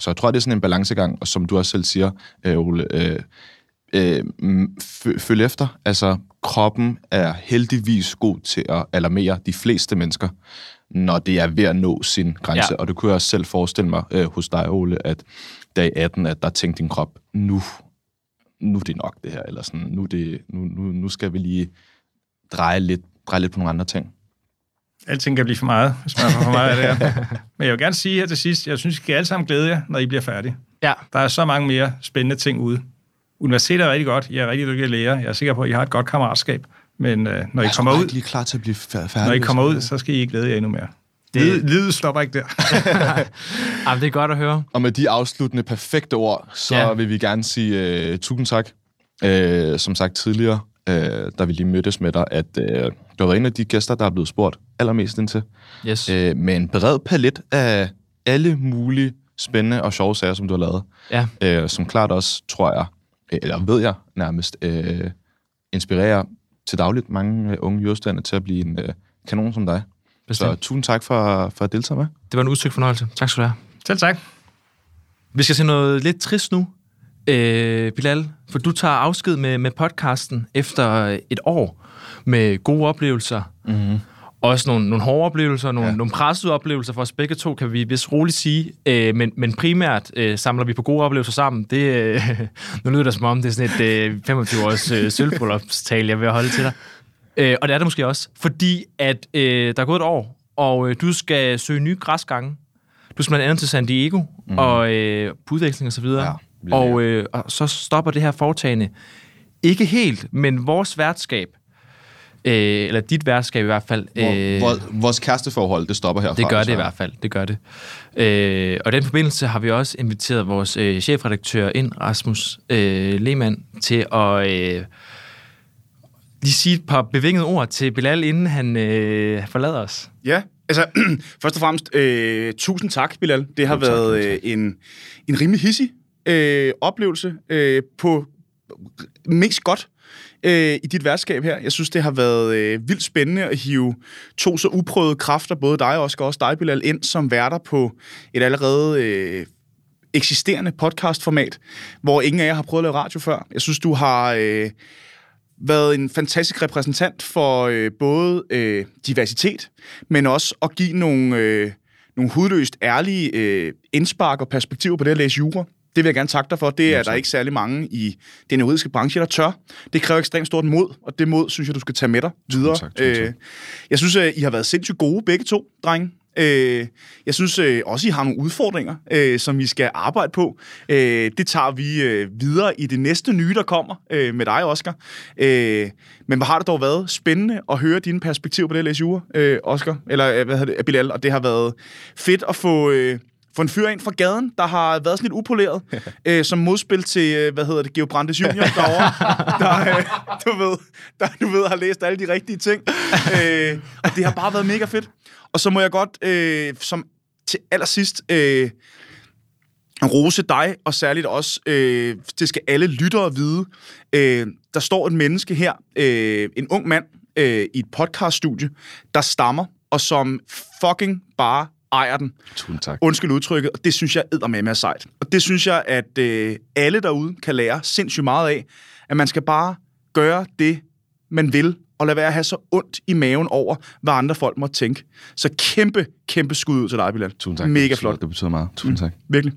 så jeg tror, det er sådan en balancegang, og som du også selv siger, øh, Ole, øh, øh, mm, fø- følg efter. Altså, kroppen er heldigvis god til at alarmere de fleste mennesker, når det er ved at nå sin grænse. Ja. Og det kunne jeg også selv forestille mig øh, hos dig, Ole, at dag 18, at der tænkte din krop, nu, nu er det nok det her, eller sådan, nu, det, nu, nu, nu skal vi lige dreje lidt, dreje lidt på nogle andre ting. Alting kan blive for meget, hvis man får for meget af det her. Men jeg vil gerne sige her til sidst, jeg synes, I skal alle sammen glæde jer, når I bliver færdige. Ja, Der er så mange mere spændende ting ude. Universitetet er rigtig godt. I er rigtig dygtige lærer. Jeg er sikker på, at I har et godt kammeratskab. Men øh, når I Jeg kommer tror ud, lige klar til at blive fær- færdig. når I kommer jeg- ud, så skal I glæde jer endnu mere. Det-. Livet, stopper ikke der. Jamen, det er godt at høre. Og med de afsluttende perfekte ord, så Ja. ja. vil vi gerne sige uh, tusind tak. Uh, som sagt tidligere, uh, da vi lige mødtes med dig, at uh, du har været en af de gæster, der er blevet spurgt allermest ind til. Yes. Uh, med en bred palet af alle mulige spændende og sjove sager, som du har lavet. Ja. Uh, som klart også, tror jeg, øh, eller ved jeg nærmest, uh, inspirerer til dagligt mange uh, unge juristande til at blive en uh, kanon som dig. Bestemt. Så tusind tak for, for at deltage med. Det var en udtryk fornøjelse. Tak skal du have. Selv tak. Vi skal se noget lidt trist nu, øh, Bilal, for du tager afsked med, med podcasten efter et år med gode oplevelser. Mm-hmm. Også nogle, nogle hårde oplevelser, nogle, ja. Nogle pressede oplevelser for os begge to, kan vi vist roligt sige. Øh, men, men primært øh, samler vi på gode oplevelser sammen. Det, øh, nu lyder det som om, det er sådan et øh, 25-års øh, sølvbryllupstal, jeg vil holde til dig. Øh, og det er det måske også, fordi at øh, der er gået et år, og øh, du skal søge nye græsgange. Du skal blandt andet til San Diego, mm. og øh, på udveksling og så videre. Ja, og, øh, og så stopper det her foretagende. Ikke helt, men vores værtskab, øh, eller dit værtskab i hvert fald. Hvor, øh, hvor, vores kæresteforhold, det stopper herfra. det gør det i desværre. hvert fald, det gør det. Øh, og i den forbindelse har vi også inviteret vores øh, chefredaktør ind, Rasmus øh, Lehmann, til at, øh, lige sige et par bevingede ord til Bilal, inden han øh, forlader os? Ja, altså først og fremmest, øh, tusind tak, Bilal. Det har Jo, tak, været øh, en, en rimelig hissig øh, oplevelse øh, på mest godt øh, i dit værtskab her. Jeg synes, det har været øh, vildt spændende at hive to så uprøvede kræfter, både dig, Oscar, og også dig, Bilal, ind som værter på et allerede øh, eksisterende podcastformat, hvor ingen af jer har prøvet at lave radio før. Jeg synes, du har øh, været en fantastisk repræsentant for øh, både øh, diversitet, men også at give nogle, øh, nogle hudløst ærlige øh, indspark og perspektiver på det at læse jura. Det vil jeg gerne takke dig for. Det er der ikke særlig mange i den juridiske branche, der tør. Det kræver ekstremt stort mod, og det mod synes jeg, du skal tage med dig videre. tak, tusind tak. Øh, jeg synes, at I har været sindssygt gode begge to, drenge. Øh, jeg synes øh, også, I har nogle udfordringer, øh, som vi skal arbejde på. Øh, det tager vi øh, videre i det næste nye, der kommer øh, med dig, Oscar. Øh, men hvad har det dog været spændende at høre dine perspektiver på det jura, øh, Oscar, eller øh, hvad hedder det, Bilal, og det har været fedt at få... Øh, få en fyr ind fra gaden, der har været sådan lidt upoleret, øh, som modspil til, øh, hvad hedder det, Geo Brandes Junior derovre, der, øh, du ved, der, du ved, har læst alle de rigtige ting. Øh, og det har bare været mega fedt. Og så må jeg godt, øh, som til allersidst, øh, rose dig, og særligt også, øh, det skal alle lyttere vide, øh, der står et menneske her, øh, en ung mand, øh, i et podcaststudie, der stammer, og som fucking bare ejer den. Tusind tak. Undskyld udtrykket, og det synes jeg er med med sejt. Og det synes jeg, at øh, alle derude kan lære sindssygt meget af, at man skal bare gøre det, man vil, og lade være at have så ondt i maven over, hvad andre folk må tænke. Så kæmpe, kæmpe skud ud til dig, Bilal. Tusind tak. Mega flot. Det betyder meget. Tusind tak. Virkelig.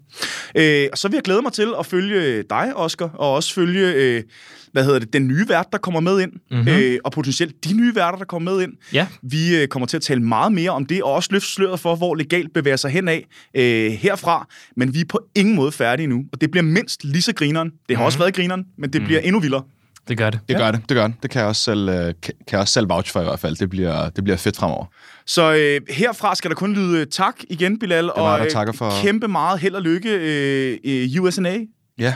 Øh, og så vil jeg glæde mig til at følge dig, Oscar, og også følge, øh, hvad hedder det, den nye vært, der kommer med ind, mm-hmm. øh, og potentielt de nye værter, der kommer med ind. Ja. Vi øh, kommer til at tale meget mere om det, og også løfte sløret for, hvor legalt bevæger sig hen af øh, herfra. Men vi er på ingen måde færdige nu, og det bliver mindst lige så grineren. Det har mm-hmm. også været grineren, men det bliver endnu vildere. Det gør det. Det gør det, det gør det. Det kan jeg også selv, øh, kan jeg også selv vouch for i hvert fald. Det bliver, det bliver fedt fremover. Så øh, herfra skal der kun lyde tak igen, Bilal, mig, og der øh, takker for- kæmpe meget held og lykke øh, i USNA. Ja,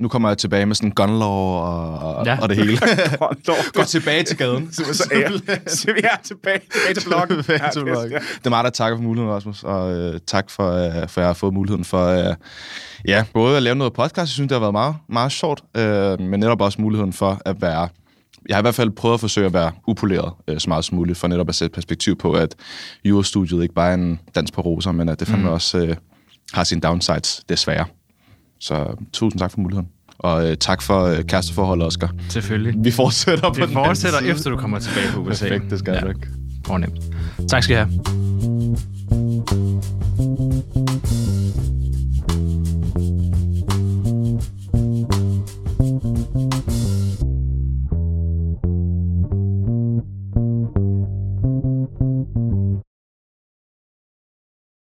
nu kommer jeg tilbage med sådan gun law og, og, Ja. ja. og det hele. Gå tilbage til gaden. Så, så er så vi er tilbage, tilbage til bloggen. Tilbage til Ja, bloggen. ja. Det er mig, der takker for muligheden, Rasmus, og øh, tak for, øh, for, at jeg har fået muligheden for øh, ja, både at lave noget podcast, jeg synes, det har været meget, meget sjovt, øh, men netop også muligheden for at være jeg har i hvert fald prøvet at forsøge at være upoleret øh, så meget som muligt, for netop at sætte perspektiv på, at Eurostudiet ikke bare er en dans på roser, men at det fandme mm. også øh, har sine downsides, desværre. Så tusind tak for muligheden. Og øh, tak for øh, kæresteforholdet, Oscar. Selvfølgelig. Vi fortsætter på Vi fortsætter den efter du kommer tilbage på USA. Perfekt, det skal ja. nok. Fornemt. Tak skal I have.